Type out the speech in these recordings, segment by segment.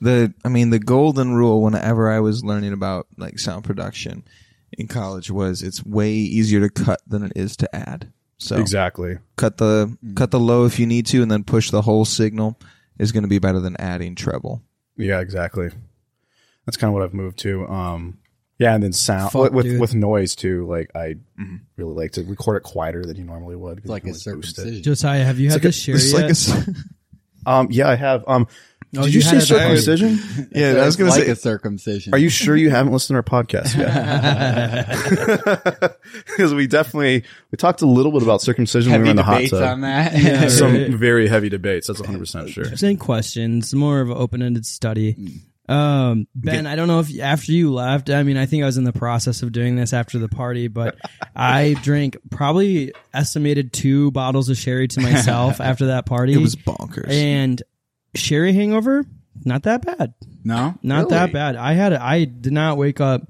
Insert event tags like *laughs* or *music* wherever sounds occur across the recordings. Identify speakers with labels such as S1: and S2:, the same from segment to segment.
S1: the I mean the golden rule whenever I was learning about like sound production in college was it's way easier to cut than it is to add. So
S2: Exactly.
S1: cut the cut the low if you need to and then push the whole signal is going to be better than adding treble.
S2: Yeah, exactly. That's kind of what I've moved to. Um, yeah, and then sound
S3: Fuck,
S2: with
S3: dude.
S2: with noise too. Like I really like to record it quieter than you normally would.
S4: Like
S2: you
S4: a
S2: can always
S4: circumcision.
S3: Josiah, have you had this share
S1: It's
S3: yet?
S1: like a s- *laughs*
S2: Um, yeah, I have. Um,
S3: Oh,
S2: did
S3: you
S2: you, say
S3: it already.
S2: circumcision? *laughs*
S1: yeah, I was
S4: It's
S1: going to
S4: like
S1: say
S4: a circumcision.
S2: Are you sure you haven't listened to our podcast yet? *laughs* *laughs* Because we definitely we talked a little bit about circumcision when we were in the hot
S4: debates
S2: tub.
S4: on that?
S3: Yeah,
S2: Some
S3: right.
S2: very heavy debates. That's 100 percent sure.
S3: Just any questions, more of an open-ended study. Um, Ben, I don't know if after you left, I mean, I think I was in the process of doing this after the party, but I drank probably estimated two bottles of sherry to myself after that party.
S1: it was bonkers.
S3: and sherry hangover, not that bad.
S4: no,
S3: Not that bad. I had, I did not wake up,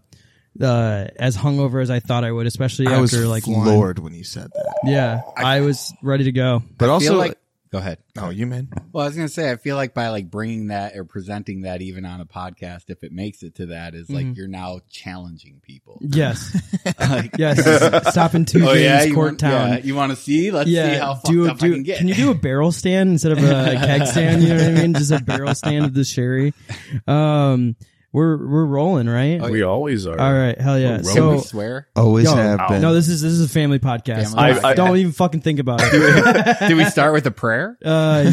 S3: uh, as hungover as I thought I would, especially
S1: I was
S3: after like wine.
S1: floored when you said that.
S3: Yeah. I was ready to go.
S1: But
S4: I
S1: also
S4: feel like. Go ahead.
S1: Oh, you man.
S4: Well, I was gonna say, I feel like by like bringing that or presenting that even on a podcast, if it makes it to that, is like
S3: Mhm.
S4: you're now challenging people. *laughs*
S3: Yes. *laughs*
S4: like, *laughs*
S3: Yes. Stop in two
S4: oh
S3: James
S4: yeah,
S3: Court
S4: want,
S3: Town.
S4: yeah, you want to see? Let's see how fucked
S3: do,
S4: up
S3: do,
S4: I can get.
S3: you do a barrel stand instead of a keg stand? You know what I mean? Just a barrel stand of the sherry. Um, we're we're rolling, right?
S4: Oh,
S2: We always are.
S3: All right, hell yeah.
S2: We're
S4: Can
S3: So
S4: we swear?
S1: Always
S3: Yo,
S1: have been.
S3: no, this is this is a family podcast.
S4: Family
S3: Don't-
S2: I- I-
S3: don't even fucking think about it. *laughs*
S4: Did we start with a prayer? *laughs*
S3: Uh,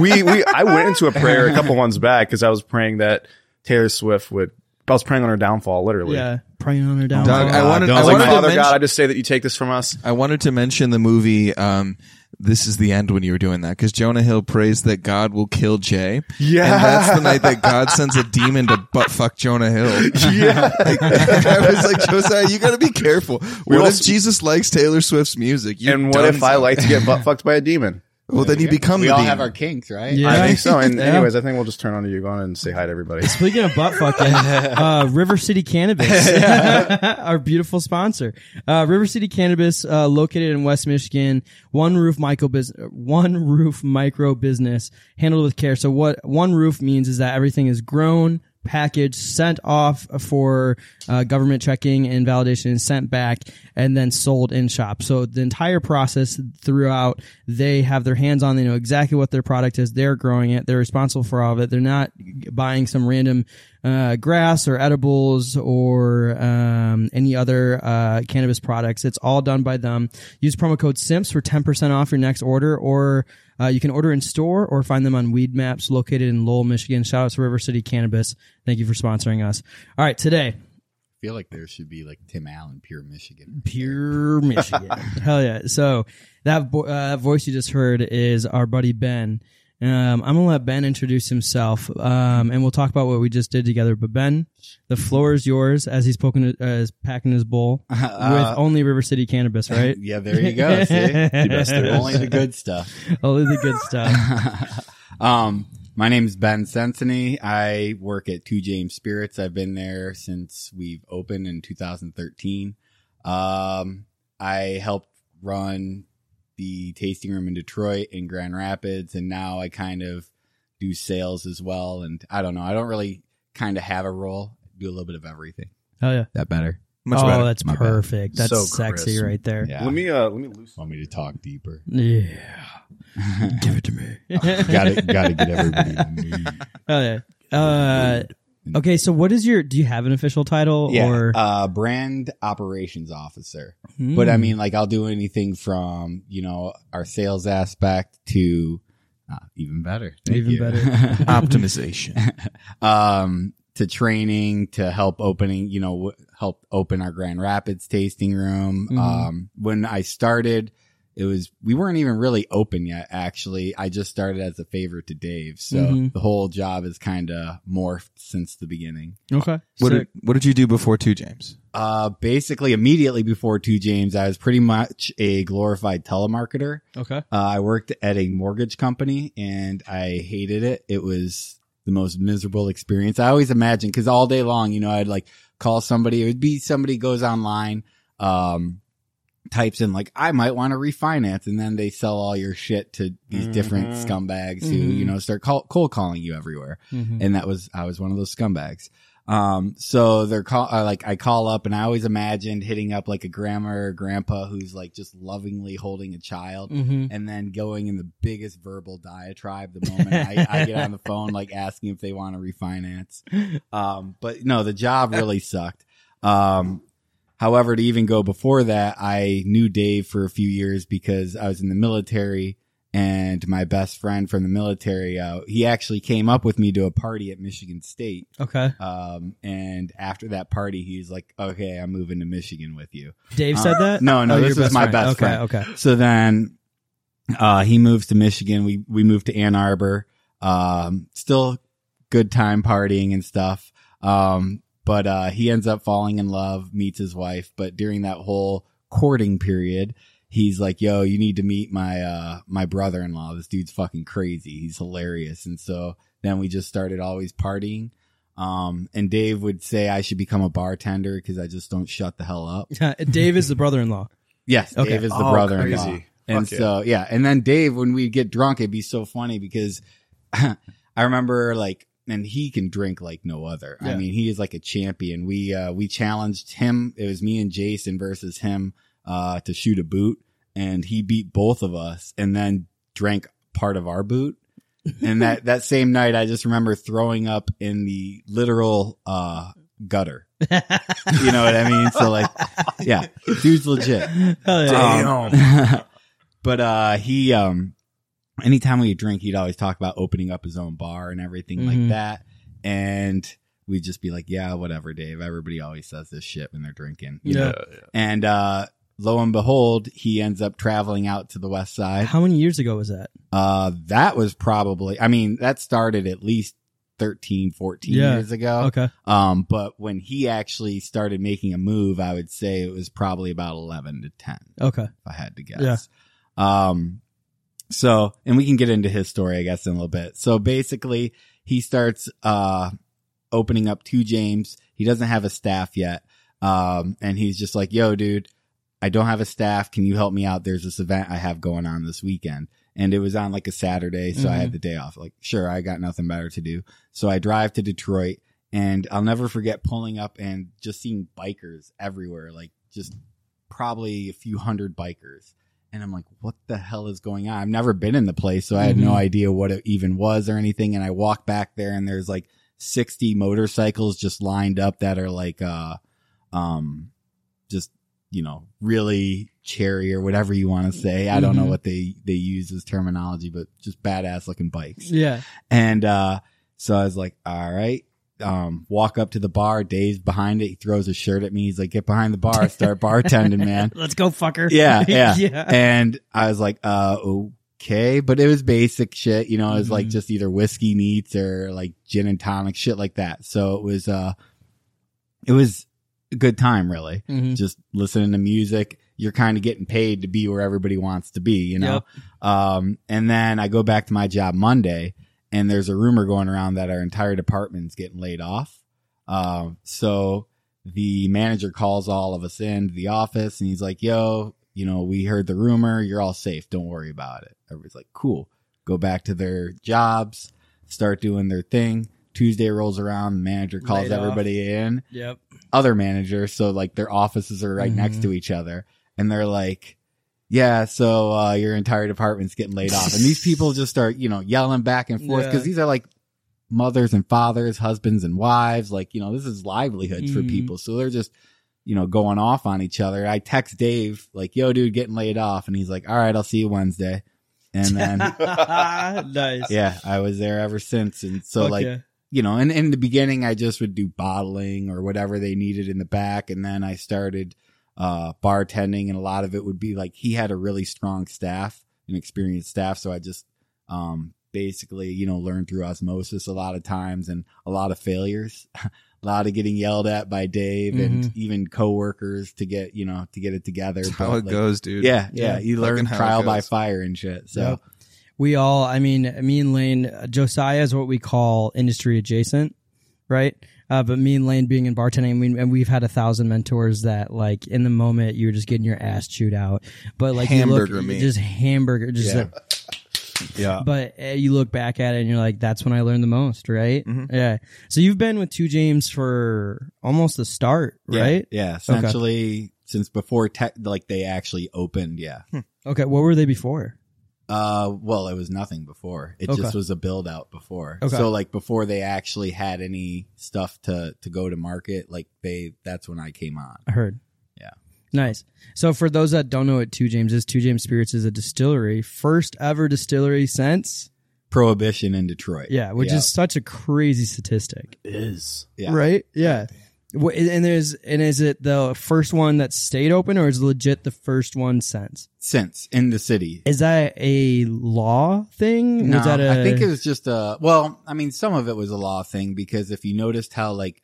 S2: we we I went into a prayer a couple months back because I was praying that Taylor Swift would. I was praying on her downfall, literally.
S3: yeah, praying on her down.
S1: Doug, I wanted,
S4: don't
S1: I
S2: I was like,
S1: to
S2: Father
S1: mention,
S2: God, I just say that you take this from us.
S1: I wanted to mention the movie. Um, this is the end when you were doing that because Jonah Hill prays that God will kill Jay.
S2: Yeah.
S1: and that's the night that God sends a demon to butt fuck Jonah Hill.
S2: Yeah. *laughs*
S1: Like, I was like, Josiah, you got to be careful. What if Jesus likes Taylor Swift's music? You're
S2: and what if I like to get butt fucked by a demon?
S1: Well, then you become
S4: we
S1: the
S4: all
S1: demon.
S4: have our kinks, right?
S3: Yeah.
S2: I think so. *laughs* And
S3: Yeah.
S2: anyways, I think we'll just turn on to you, go on and say hi to everybody. *laughs*
S3: Speaking of butt fucking, *laughs* uh, River City Cannabis, our beautiful sponsor. Uh, River City Cannabis, uh, located in West Michigan, one roof micro business, one roof micro business handled with care. So what one roof means is that everything is grown, packaged, sent off for uh, government checking and validation, sent back, and then sold in shop. So the entire process throughout, they have their hands on. They know exactly what their product is. They're growing it. They're responsible for all of it. They're not buying some random uh, grass or edibles or um, any other uh, cannabis products. It's all done by them. Use promo code SIMPS for 10% off your next order, or uh, you can order in store or find them on Weed Maps located in Lowell, Michigan. Shout out to River City Cannabis. Thank you for sponsoring us. All right, today,
S4: I feel like there should be like Tim Allen, pure Michigan.
S3: pure Michigan. *laughs* Hell yeah. So that vo- uh, voice you just heard is our buddy Ben. Um, I'm gonna let Ben introduce himself, um, and we'll talk about what we just did together. But Ben, the floor is yours as he's poking, uh, is packing his bowl *laughs* with only River City cannabis, *laughs* right?
S4: Yeah, there you go. See? *laughs*
S3: best.
S4: Only the good stuff.
S3: Only the good stuff.
S4: um, my name is Ben Senseney. I work at Two James Spirits. I've been there since we've opened in 2013. Um, I helped run the tasting room in Detroit and Grand Rapids, and now I kind of do sales as well. And I don't know, I don't really kind of have a role. do a little bit of everything.
S3: Hell yeah.
S4: That better?
S1: Much
S3: oh,
S1: better.
S3: that's
S4: My bad.
S3: perfect. That's
S2: So
S3: sexy
S2: crisp.
S3: right there.
S4: Yeah.
S2: Let me uh let me loose.
S4: Want me to talk deeper?
S3: Yeah. *laughs* Give it to me.
S4: gotta gotta get everybody to *laughs* me.
S3: Hell yeah. Uh, okay, so what is your? Do you have an official title
S4: Yeah,
S3: or?
S4: uh, brand operations officer. But I
S3: Hmm.
S4: mean, like, I'll do anything from you know our sales aspect to uh, even better, Thank
S3: Even
S4: you.
S3: better. *laughs*
S1: Optimization.
S4: um, to training to help opening, you know, w- help open our Grand Rapids tasting room.
S3: Mhm.
S4: Um, when I started, it was we weren't even really open yet. Actually, I just started as a favor to Dave, so
S3: Mhm.
S4: the whole job is kind of morphed since the beginning.
S3: okay.
S1: what
S3: Sick.
S1: did, what did you do before two, James?
S4: Uh, basically, immediately before Two James, I was pretty much a glorified telemarketer.
S3: okay.
S4: Uh, I worked at a mortgage company and I hated it. It was the most miserable experience. I always imagine because all day long, you know, I'd like call somebody. It would be somebody goes online, um, types in like I might want to refinance, and then they sell all your shit to these different
S2: Mhm.
S4: scumbags who
S3: Mhm.
S4: you know start call, cold calling you everywhere.
S3: Mhm.
S4: And that was I was one of those scumbags. Um, so they're call uh, like I call up, and I always imagined hitting up like a grandma or grandpa who's like just lovingly holding a child
S3: Mhm.
S4: and then going in the biggest verbal diatribe the moment I, I get on the *laughs* phone, like asking if they want to refinance. Um, but no, the job really sucked. Um, however, to even go before that, I knew Dave for a few years because I was in the military and my best friend from the military, uh, he actually came up with me to a party at Michigan State.
S3: Okay.
S4: Um, and after that party, he's like, okay, I'm moving to Michigan with you.
S3: Dave
S4: Uh,
S3: said that?
S4: no, no,
S3: Oh,
S4: this is my best
S3: okay,
S4: friend.
S3: Okay.
S4: So then, uh, he moves to Michigan. We, we moved to Ann Arbor. Um, still good time partying and stuff. Um, but, uh, he ends up falling in love, meets his wife. But during that whole courting period, he's like, yo, you need to meet my, uh, my brother-in-law. This dude's fucking crazy. He's hilarious. And so then we just started always partying. Um, and Dave would say I should become a bartender because I just don't shut the hell up. *laughs*
S3: Dave is the brother-in-law.
S4: Yes,
S3: Okay.
S4: Dave is the
S2: Oh,
S4: brother-in-law.
S2: crazy.
S4: And
S2: Fuck yeah.
S4: so, yeah. And then Dave, when we get drunk, it'd be so funny because *laughs* I remember like, and he can drink like no other. I mean, he is like a champion. We, uh, we challenged him. It was me and Jason versus him, uh, to shoot a boot and he beat both of us and then drank part of our boot. *laughs* And that, that same night, I just remember throwing up in the literal, uh, gutter. *laughs* You know what I mean? So like, yeah, dude's legit.
S3: Hell yeah.
S2: Damn. *laughs*
S4: but uh he um anytime we drink he'd always talk about opening up his own bar and everything
S3: Mhm.
S4: like that and we'd just be like yeah whatever dave everybody always says this shit when they're drinking you
S3: Yeah.
S4: know? and uh lo and behold he ends up traveling out to the west side
S3: How many years ago was that?
S4: uh that was probably i mean that started at least 13 14
S3: Yeah.
S4: years ago
S3: Okay.
S4: um but when he actually started making a move i would say it was probably about 11 to 10
S3: Okay.
S4: if I had to guess.
S3: Yeah.
S4: Um, so, and we can get into his story, I guess, in a little bit. So basically, he starts, uh, opening up Two James. He doesn't have a staff yet. Um, and he's just like, yo, dude, I don't have a staff. Can you help me out? There's this event I have going on this weekend. And it was on like a Saturday. So I had the day off. Like, sure, I got nothing better to do. So I drive to Detroit and I'll never forget pulling up and just seeing bikers everywhere. Like just probably a few hundred bikers. And I'm like, what the hell is going on? I've never been in the place, so I had no
S3: Mhm.
S4: idea what it even was or anything. And I walk back there and there's like 60 motorcycles just lined up that are like, uh, um, just, you know, really cherry or whatever you want to say. I don't know
S3: Mhm.
S4: what they, they use as terminology, but just badass looking bikes.
S3: Yeah.
S4: And uh so I was like, all right. Um, walk up to the bar, Dave's behind it, he throws a shirt at me, he's like, get behind the bar, start *laughs* bartending, man. *laughs*
S3: Let's go, fucker.
S4: Yeah, *laughs* yeah.
S3: yeah.
S4: And I was like, uh okay. But it was basic shit, you know, it was like
S3: Mhm.
S4: just either whiskey neats or like gin and tonic, shit like that. So it was uh it was a good time really
S3: Mhm.
S4: just listening to music. You're kind of getting paid to be where everybody wants to be, you know? Um, and then I go back to my job Monday and there's a rumor going around that our entire department's getting laid off. Um, so the manager calls all of us into the office and he's like, yo, you know, we heard the rumor. You're all safe. Don't worry about it. Everybody's like, cool. Go back to their jobs, start doing their thing. Tuesday rolls around, the manager calls
S3: Laid off.
S4: everybody in
S3: Yep.
S4: other managers. So like their offices are right
S3: Mhm.
S4: next to each other and they're like, yeah, so, uh, your entire department's getting laid off. And these people *laughs* just start, you know, yelling back and forth
S3: Yeah.
S4: because these are like mothers and fathers, husbands and wives. Like, you know, this is livelihoods for
S3: Mhm.
S4: people. So they're just, you know, going off on each other. I text Dave like, yo, dude, getting laid off. And he's like, all right, I'll see you Wednesday. And then, *laughs*
S3: nice.
S4: yeah, I was there ever since. And so like,
S3: yeah.
S4: you know, and in the beginning, I just would do bottling or whatever they needed in the back. And then I started, uh, bartending and a lot of it would be like he had a really strong staff and experienced staff. So I just, um, basically, you know, learned through osmosis a lot of times and a lot of failures, a lot of getting yelled at by Dave and even coworkers to get, you know, to get it together.
S1: That's how
S4: But,
S1: it
S4: like,
S1: goes, dude.
S4: Yeah. Yeah.
S3: Yeah.
S4: You learn trial by fire and shit. So
S3: Yep. we all i mean me and lane uh, josiah is what we call industry adjacent right? Uh, but me and Lane being in bartending, we, and we've had a thousand mentors that like in the moment you're just getting your ass chewed out, but like
S1: Hamburger
S3: you look,
S1: meat.
S3: just hamburger, just
S2: Yeah.
S3: like, *laughs*
S2: Yeah.
S3: but uh, you look back at it and you're like, that's when I learned the most, right?
S1: Mhm.
S3: Yeah. So you've been with Two James for almost the start,
S4: Yeah,
S3: right?
S4: Yeah, essentially since before tech, like they actually opened. Yeah.
S3: Okay. What were they before?
S4: Uh, well, it was nothing before. It
S3: Okay.
S4: just was a build out before.
S3: Okay.
S4: So like before they actually had any stuff to to go to market, like they that's when I came on.
S3: I heard.
S4: Yeah.
S3: Nice. So for those that don't know what Two James is, Two James Spirits is a distillery, first ever distillery since,
S4: Prohibition in Detroit.
S3: yeah, which
S4: Yeah.
S3: is such a crazy statistic,
S2: is.
S4: Yeah.
S3: right? Yeah. And there's and is it the first one that stayed open, or is it legit the first one since?
S4: since in the city.
S3: Is that a law thing?
S4: No,
S3: a,
S4: I think it was just a well, I mean some of it was a law thing because if you noticed how like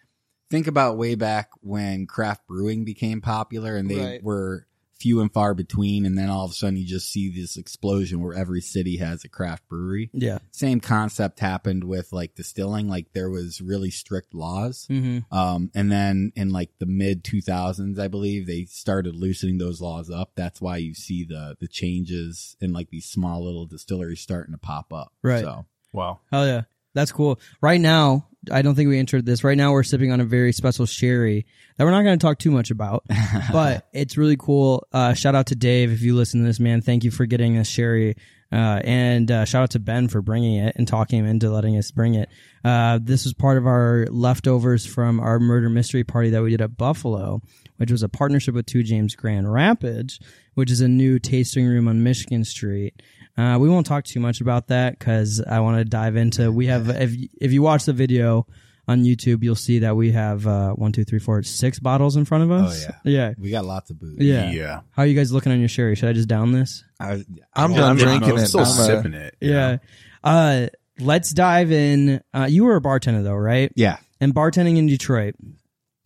S4: think about way back when craft brewing became popular and they
S3: Right.
S4: were few and far between and then all of a sudden you just see this explosion where every city has a craft brewery.
S3: yeah.
S4: Same concept happened with like distilling, like there was really strict laws.
S3: Mm-hmm.
S4: Um, and then in like the mid 2000s, I believe they started loosening those laws up. That's why you see the the changes in like these small little distilleries starting to pop up.
S3: Right.
S4: So
S2: Wow.
S3: Hell yeah. That's cool. Right now, I don't think we entered this. Right now, we're sipping on a very special sherry that we're not going to talk too much about, *laughs* but it's really cool. Uh, shout out to Dave if you listen to this, man. Thank you for getting this sherry. Uh, and uh, shout out to Ben for bringing it and talking him into letting us bring it. Uh, this was part of our leftovers from our murder mystery party that we did at Buffalo, which was a partnership with Two James Grand Rapids, which is a new tasting room on Michigan Street. Uh, we won't talk too much about that because I want to dive into. We have *laughs* if if you watch the video on YouTube, you'll see that we have uh, one, two, three, four, six bottles in front of us.
S4: Oh,
S3: yeah, yeah.
S4: we got lots of booze.
S3: yeah,
S2: Yeah.
S3: How are you guys looking on your sherry? Should I just down this?
S4: I,
S1: I'm,
S4: I-
S1: done
S2: I'm,
S1: drinking
S2: I'm
S1: it.
S2: still
S1: I'm,
S2: sipping it.
S3: Yeah.
S2: know?
S3: Uh, let's dive in. Uh, you were a bartender though, right?
S4: Yeah.
S3: And bartending in Detroit.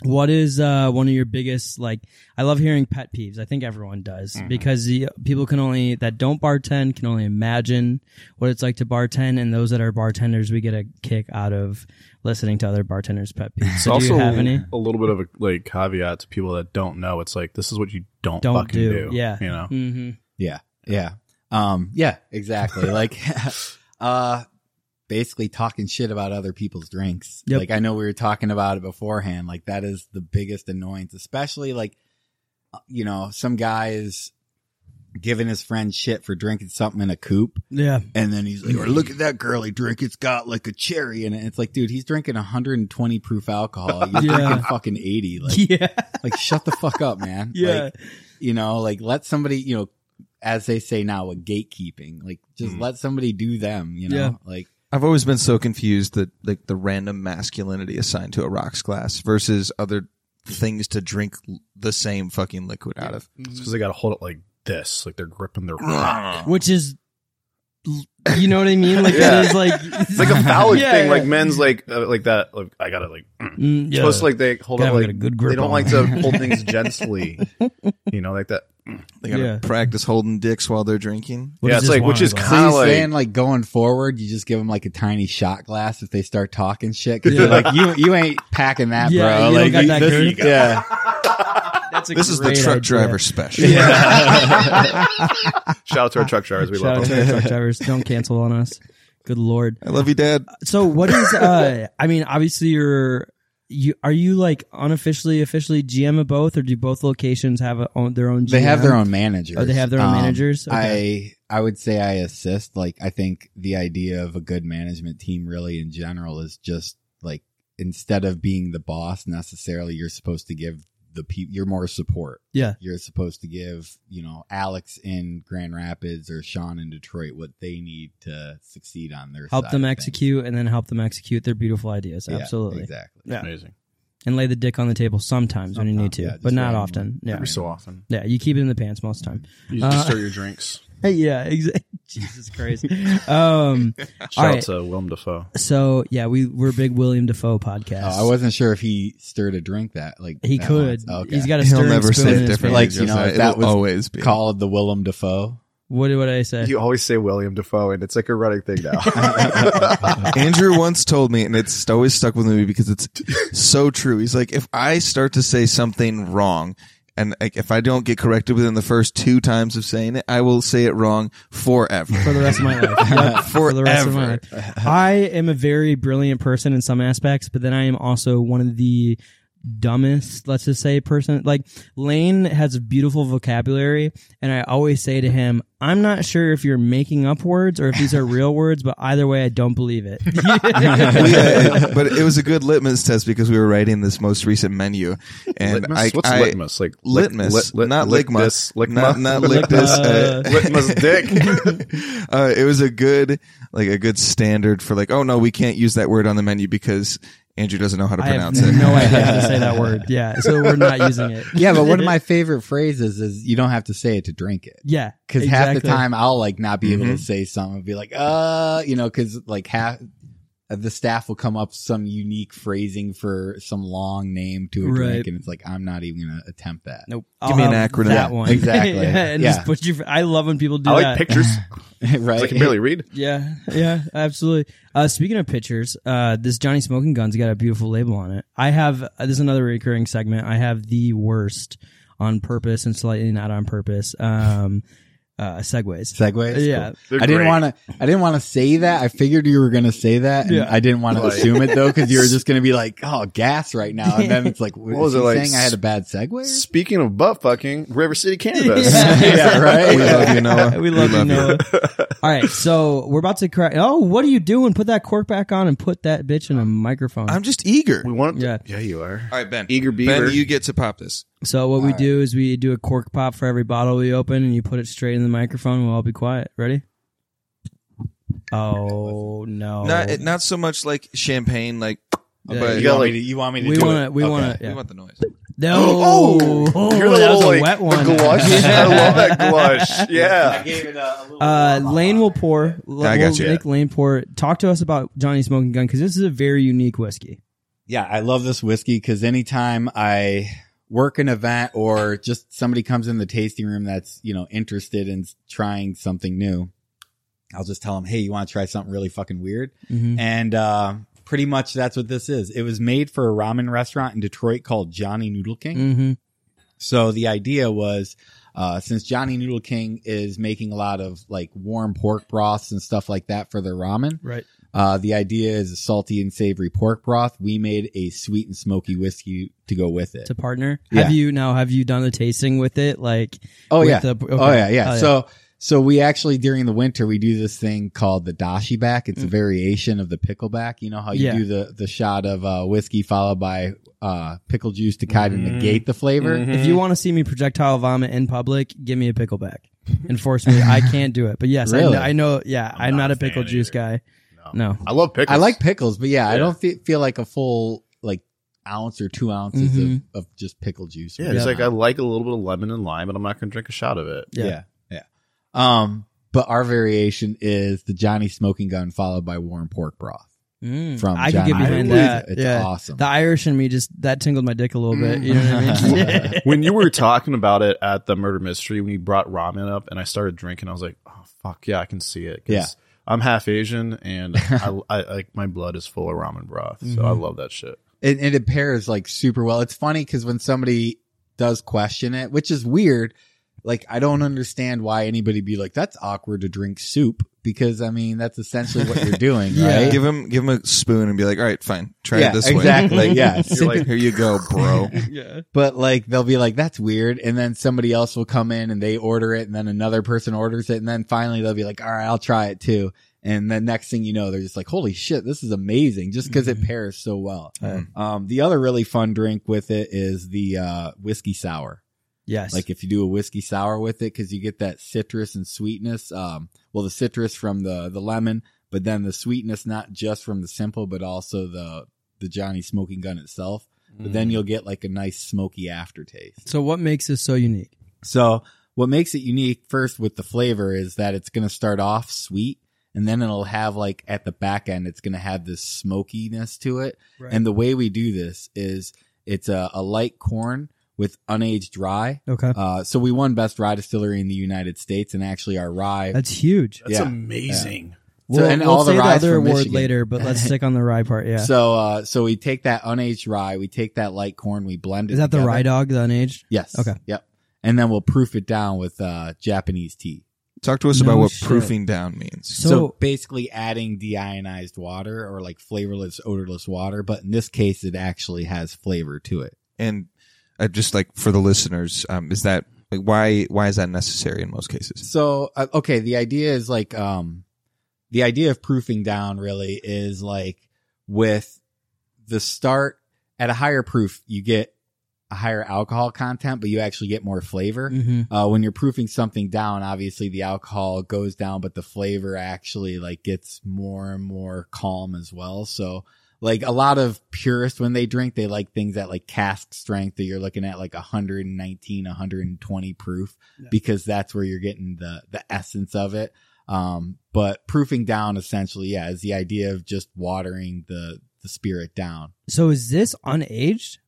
S3: What is uh, one of your biggest like? I love hearing pet peeves. I think everyone does
S2: Mm-hmm.
S3: because the, people can only that don't bartend can only imagine what it's like to bartend, and those that are bartenders, we get a kick out of listening to other bartenders' pet peeves.
S2: It's
S3: So do
S2: also
S3: you have any?
S2: a little bit of a like caveat to people that don't know. It's like this is what you don't,
S3: Don't
S2: fucking
S3: do.
S2: do.
S3: Yeah.
S2: You know.
S3: Mm-hmm.
S4: Yeah. Yeah. Um, yeah, exactly. like, *laughs* uh, basically talking shit about other people's drinks.
S3: Yep.
S4: Like, I know we were talking about it beforehand. Like, that is the biggest annoyance, especially like, uh, you know, some guy is giving his friend shit for drinking something in a coupe.
S3: Yeah.
S4: And then he's like, or look at that girly drink. It's got like a cherry in it. It's like, dude, he's drinking 120 proof alcohol. You're *laughs*
S3: Yeah.
S4: drinking fucking 80. Like, *laughs*
S3: Yeah.
S4: like shut the fuck up, man. *laughs*
S3: Yeah.
S4: Like, you know, like let somebody, you know, as they say now, a gatekeeping. Like just
S2: Mm.
S4: let somebody do them, you know?
S3: Yeah.
S4: Like
S1: I've always been so confused that like the random masculinity assigned to a rocks glass versus other things to drink l- the same fucking liquid out of.
S2: It's because they got to hold it like this, like they're gripping their rock.
S3: Which is, you know what I mean? Like
S2: Yeah.
S3: that is like
S2: It's like a phallic *laughs*
S3: Yeah,
S2: thing.
S3: yeah.
S2: Like men's like uh, like that. Like I gotta like. mm.
S3: Mm, yeah.
S2: Supposed to like they hold
S3: Gotta
S2: it
S3: get
S2: like
S3: a good grip
S2: they don't like to *laughs* hold things gently. You know, like that.
S1: They gotta
S3: Yeah.
S1: practice holding dicks while they're drinking.
S3: What
S2: yeah, it's like which is kind
S4: you
S2: of like
S4: saying like going forward, you just give them like a tiny shot glass if they start talking shit. Cause
S3: Yeah.
S4: you're like, you, you ain't packing that,
S3: Yeah,
S4: bro.
S3: you don't
S4: like,
S3: got that
S4: this- yeah. *laughs*
S3: That's a
S1: This is the truck
S3: idea.
S1: driver special.
S2: shout out to our truck drivers. We
S3: Shout out
S2: love
S3: to our truck drivers. Don't cancel on us. Good lord.
S1: I love you, Dad.
S3: So what is uh I mean obviously you're you are you like unofficially officially GM of both or do both locations have a, own, their own GM?
S4: They have their own managers.
S3: Oh, they have their own
S4: Um,
S3: managers? Okay.
S4: I I would say I assist. Like I think the idea of a good management team, really in general, is just like instead of being the boss necessarily, you're supposed to give the people you're more support.
S3: Yeah.
S4: You're supposed to give you know Alex in Grand Rapids or Sean in Detroit what they need to succeed on their
S3: help
S4: side
S3: them
S4: of things.
S3: execute and then help them execute their beautiful ideas.
S4: Yeah,
S3: Absolutely.
S4: exactly.
S3: Yeah.
S2: Amazing.
S3: And lay the dick on the table sometimes when you need to,
S4: yeah,
S3: but not often. Yeah.
S2: Every so often.
S3: Yeah, you keep it in the pants most of the time.
S2: You
S3: Uh,
S2: stir your drinks.
S3: Hey, *laughs* yeah, exactly. *laughs* Jesus Christ. Um, *laughs*
S2: Shout out
S3: right.
S2: to Willem Dafoe.
S3: so yeah, we we're a big William Dafoe podcast.
S4: Oh, I wasn't sure if he stirred a drink that like
S3: he
S4: that
S3: could.
S4: once. Okay.
S3: He's got a
S1: He'll
S3: stirring
S1: never
S3: spoon
S1: say
S3: in
S1: it
S3: his
S1: differently.
S4: Like, you know,
S1: Josiah.
S4: that
S1: It'll
S4: was
S1: always be.
S4: called the Willem Dafoe.
S3: What did what I say?
S2: You always say William Dafoe, and it's like a running thing now.
S1: Andrew once told me, and it's always stuck with me because it's so true. He's like, if I start to say something wrong, and like, if I don't get corrected within the first two times of saying it, I will say it wrong forever.
S3: for the rest of my life. *laughs* Yep, for the rest of my life. I am a very brilliant person in some aspects, but then I am also one of the dumbest, let's just say, person. Like Lane has a beautiful vocabulary, and I always say to him, "I'm not sure if you're making up words or if these are real words, but either way, I don't believe it." *laughs*
S1: We, uh, but it was a good litmus test because we were writing this most recent menu, and
S2: litmus?
S1: I,
S2: What's
S1: I,
S2: litmus? Like
S1: litmus,
S2: lit- lit-
S1: not
S2: lick
S1: ligma,
S2: this, lick
S1: not
S2: my-
S1: not lick this. Uh,
S2: litmus dick. *laughs* *laughs*
S1: uh, it was a good, like a good standard for like, oh no, we can't use that word on the menu because Andrew doesn't know how to
S3: I have
S1: pronounce it.
S3: no idea how to say that *laughs* word. Yeah, so we're not using it.
S4: Yeah, but one of *laughs* my favorite phrases is you don't have to say it to drink it.
S3: yeah,
S4: Cause half the
S3: exactly.
S4: time I'll like not be able to say something and be like, uh, you know, cause like half the staff will come up some unique phrasing for some long name to a
S3: Right.
S4: drink and it's like, I'm not even going to attempt that.
S3: Nope.
S1: Give me an acronym.
S3: That one
S4: Exactly. *laughs*
S3: yeah, and
S4: Yeah.
S3: just put you. I love when people do
S2: I like
S3: that.
S2: pictures. *laughs* *laughs*
S4: right?
S2: I can barely read.
S3: Yeah, yeah, absolutely. Uh, speaking of pictures, uh, this Johnny Smoking Gun's got a beautiful label on it. I have, uh, this is another recurring segment. I have the worst on purpose and slightly not on purpose, um, uh, segues.
S4: Segways.
S3: Yeah.
S4: Cool. I didn't want to. I didn't want to say that. I figured you were going to say that, and
S3: Yeah.
S4: I didn't want to assume it though, because you were *laughs* just going to be like, "Oh, gas right now," and then it's like, "What
S2: was
S4: was
S2: it like?
S4: saying? I had a bad segue."
S2: Speaking of butt fucking, River City *laughs* Cannabis.
S4: yeah, *laughs* right.
S1: We love you, Noah.
S3: We love you, Noah. All right, so we're about to crack. Oh, what are you doing? Put that cork back on and put that bitch in a microphone.
S1: I'm just eager.
S2: We want.
S3: Yeah.
S2: Yeah, you are.
S1: All right, Ben.
S2: Eager beaver.
S1: Ben, you get to pop this.
S3: So what we do is we do a cork pop for every bottle we open, and you put it straight in the microphone. We'll all be quiet. Ready? Oh no!
S1: Not it- not so much like champagne, like,
S3: Yeah,
S1: but
S4: you,
S2: You got,
S4: want
S2: like-
S4: me to, you want me to
S3: we
S4: do
S3: want
S4: it?
S3: to. We
S4: Okay.
S3: want to.
S1: we want the noise.
S3: No. *gasps*
S2: Oh, you're the
S3: that
S2: little,
S3: was a
S2: like,
S3: wet one.
S2: The glush. *laughs* I love that *laughs* glush. Yeah.
S4: gave it a, little
S3: Uh, Lane will pour.
S1: I
S3: we'll
S1: got you.
S3: Make Lane pour. Talk to us about Johnny Smoking Gun because this is a very unique whiskey.
S4: Yeah, I love this whiskey because anytime I work an event or just somebody comes in the tasting room that's, you know, interested in trying something new, I'll just tell them, Hey, you want to try something really fucking weird?
S3: Mhm.
S4: And, uh, pretty much that's what this is. It was made for a ramen restaurant in Detroit called Johnny Noodle King.
S3: Mm-hmm.
S4: So the idea was, uh, since Johnny Noodle King is making a lot of like warm pork broths and stuff like that for their ramen,
S3: Right.
S4: Uh, the idea is a salty and savory pork broth. We made a sweet and smoky whiskey to go with it.
S3: To partner.
S4: Yeah.
S3: Have you now? Have you done the tasting with it? Like.
S4: Oh
S3: with
S4: yeah.
S3: the- okay.
S4: Oh yeah, yeah.
S3: Oh,
S4: So so we actually during the winter we do this thing called the dashi back. It's a variation of the pickleback. You know how you
S3: Mm. Yeah.
S4: do the the shot of uh, whiskey followed by uh, pickle juice to kind of
S3: Mm-hmm.
S4: negate the flavor.
S3: If you want to see me projectile vomit in public, give me a pickleback and force me. I *laughs* can't do it, but yes, I,
S4: Really?
S3: know, I know. Yeah, I'm, not,
S2: not
S3: a
S2: a
S3: pickle juice guy. No.
S2: I love pickles.
S4: I like pickles, but yeah, I
S2: Yeah.
S4: don't fe- feel like a full like ounce or two ounces
S3: Mhm.
S4: of, of just pickle juice.
S2: Yeah, it's like I like a little bit of lemon and lime, but I'm not going to drink a shot of it.
S3: Yeah.
S4: yeah, yeah. Um, but our variation is the Johnny Smoking Gun followed by warm pork broth.
S3: Mm,
S4: From
S3: I could get
S4: Johnny
S3: behind
S4: Noodle.
S3: that.
S4: It's
S3: yeah.
S4: awesome.
S3: The Irish in me just that tingled my dick a little bit. You know what I mean? *laughs* *laughs*
S2: when you were talking about it at the murder mystery, when you brought ramen up and I started drinking, I was like, oh, fuck, yeah, I can see it. 'Cause
S4: Yeah.
S2: I'm half Asian and I, I like my blood is full of ramen broth. So I mm-hmm. love that shit.
S4: and, and it pairs like super well. It's funny because when somebody does question it, which is weird, like I don't understand why anybody be like, that's awkward to drink soup because I mean, that's essentially what you're *laughs* doing,
S3: Yeah.
S4: right?
S1: Give him give him a spoon and be like, all right, fine, try
S4: yeah,
S1: it this way.
S4: exactly.
S1: way.
S4: yeah. *laughs*
S2: You're like,
S1: Here you go, bro. *laughs*
S3: yeah.
S4: but like they'll be like, that's weird. And then somebody else will come in and they order it and then another person orders it. And then finally they'll be like, all right, I'll try it too. And then next thing you know, they're just like, holy shit, this is amazing just because it pairs so well. Um, the other really fun drink with it is the, uh, whiskey sour.
S3: Yes.
S4: Like if you do a whiskey sour with it, cause you get that citrus and sweetness. Um, well, the citrus from the, the lemon, but then the sweetness, not just from the simple, but also the, the Johnny smoking gun itself. But then you'll get like a nice smoky aftertaste.
S3: so what makes this so unique?
S4: So what makes it unique first with the flavor is that it's going to start off sweet and then it'll have like at the back end, it's going to have this smokiness to it.
S3: Right.
S4: And the way we do this is it's a, a light corn with unaged rye.
S3: Okay.
S4: Uh, so we won best rye distillery in the United States, and actually our rye.
S3: That's huge.
S2: That's
S4: Yeah.
S2: amazing.
S3: We'll,
S4: and
S3: we'll
S4: all the
S3: say the other
S4: from
S3: award
S4: Michigan.
S3: later, but let's *laughs* stick on the rye part. Yeah.
S4: So, uh, so we take that unaged rye, we take that light corn, we blend it.
S3: Is that the rye dog, the unaged?
S4: Yes.
S3: Okay.
S4: Yep. And then we'll proof it down with uh, Japanese tea.
S1: Talk to us
S3: No
S1: about what
S3: shit.
S1: proofing down means.
S3: So-
S4: So, basically adding deionized water or like flavorless, odorless water, but in this case, it actually has flavor to it.
S1: And uh, just like for the listeners, um, is that like why why is that necessary in most cases?
S4: So, uh, okay, the idea is like, um, the idea of proofing down really is like with the start at a higher proof, you get a higher alcohol content, but you actually get more flavor.
S3: hmm
S4: Uh, when you're proofing something down, obviously the alcohol goes down, but the flavor actually like gets more and more calm as well. So like a lot of purists when they drink, they like things at like cask strength that you're looking at like 119, 120 proof because that's where you're getting the, the essence of it. Um, but proofing down essentially, yeah, is the idea of just watering the, the spirit down.
S3: So is this unaged?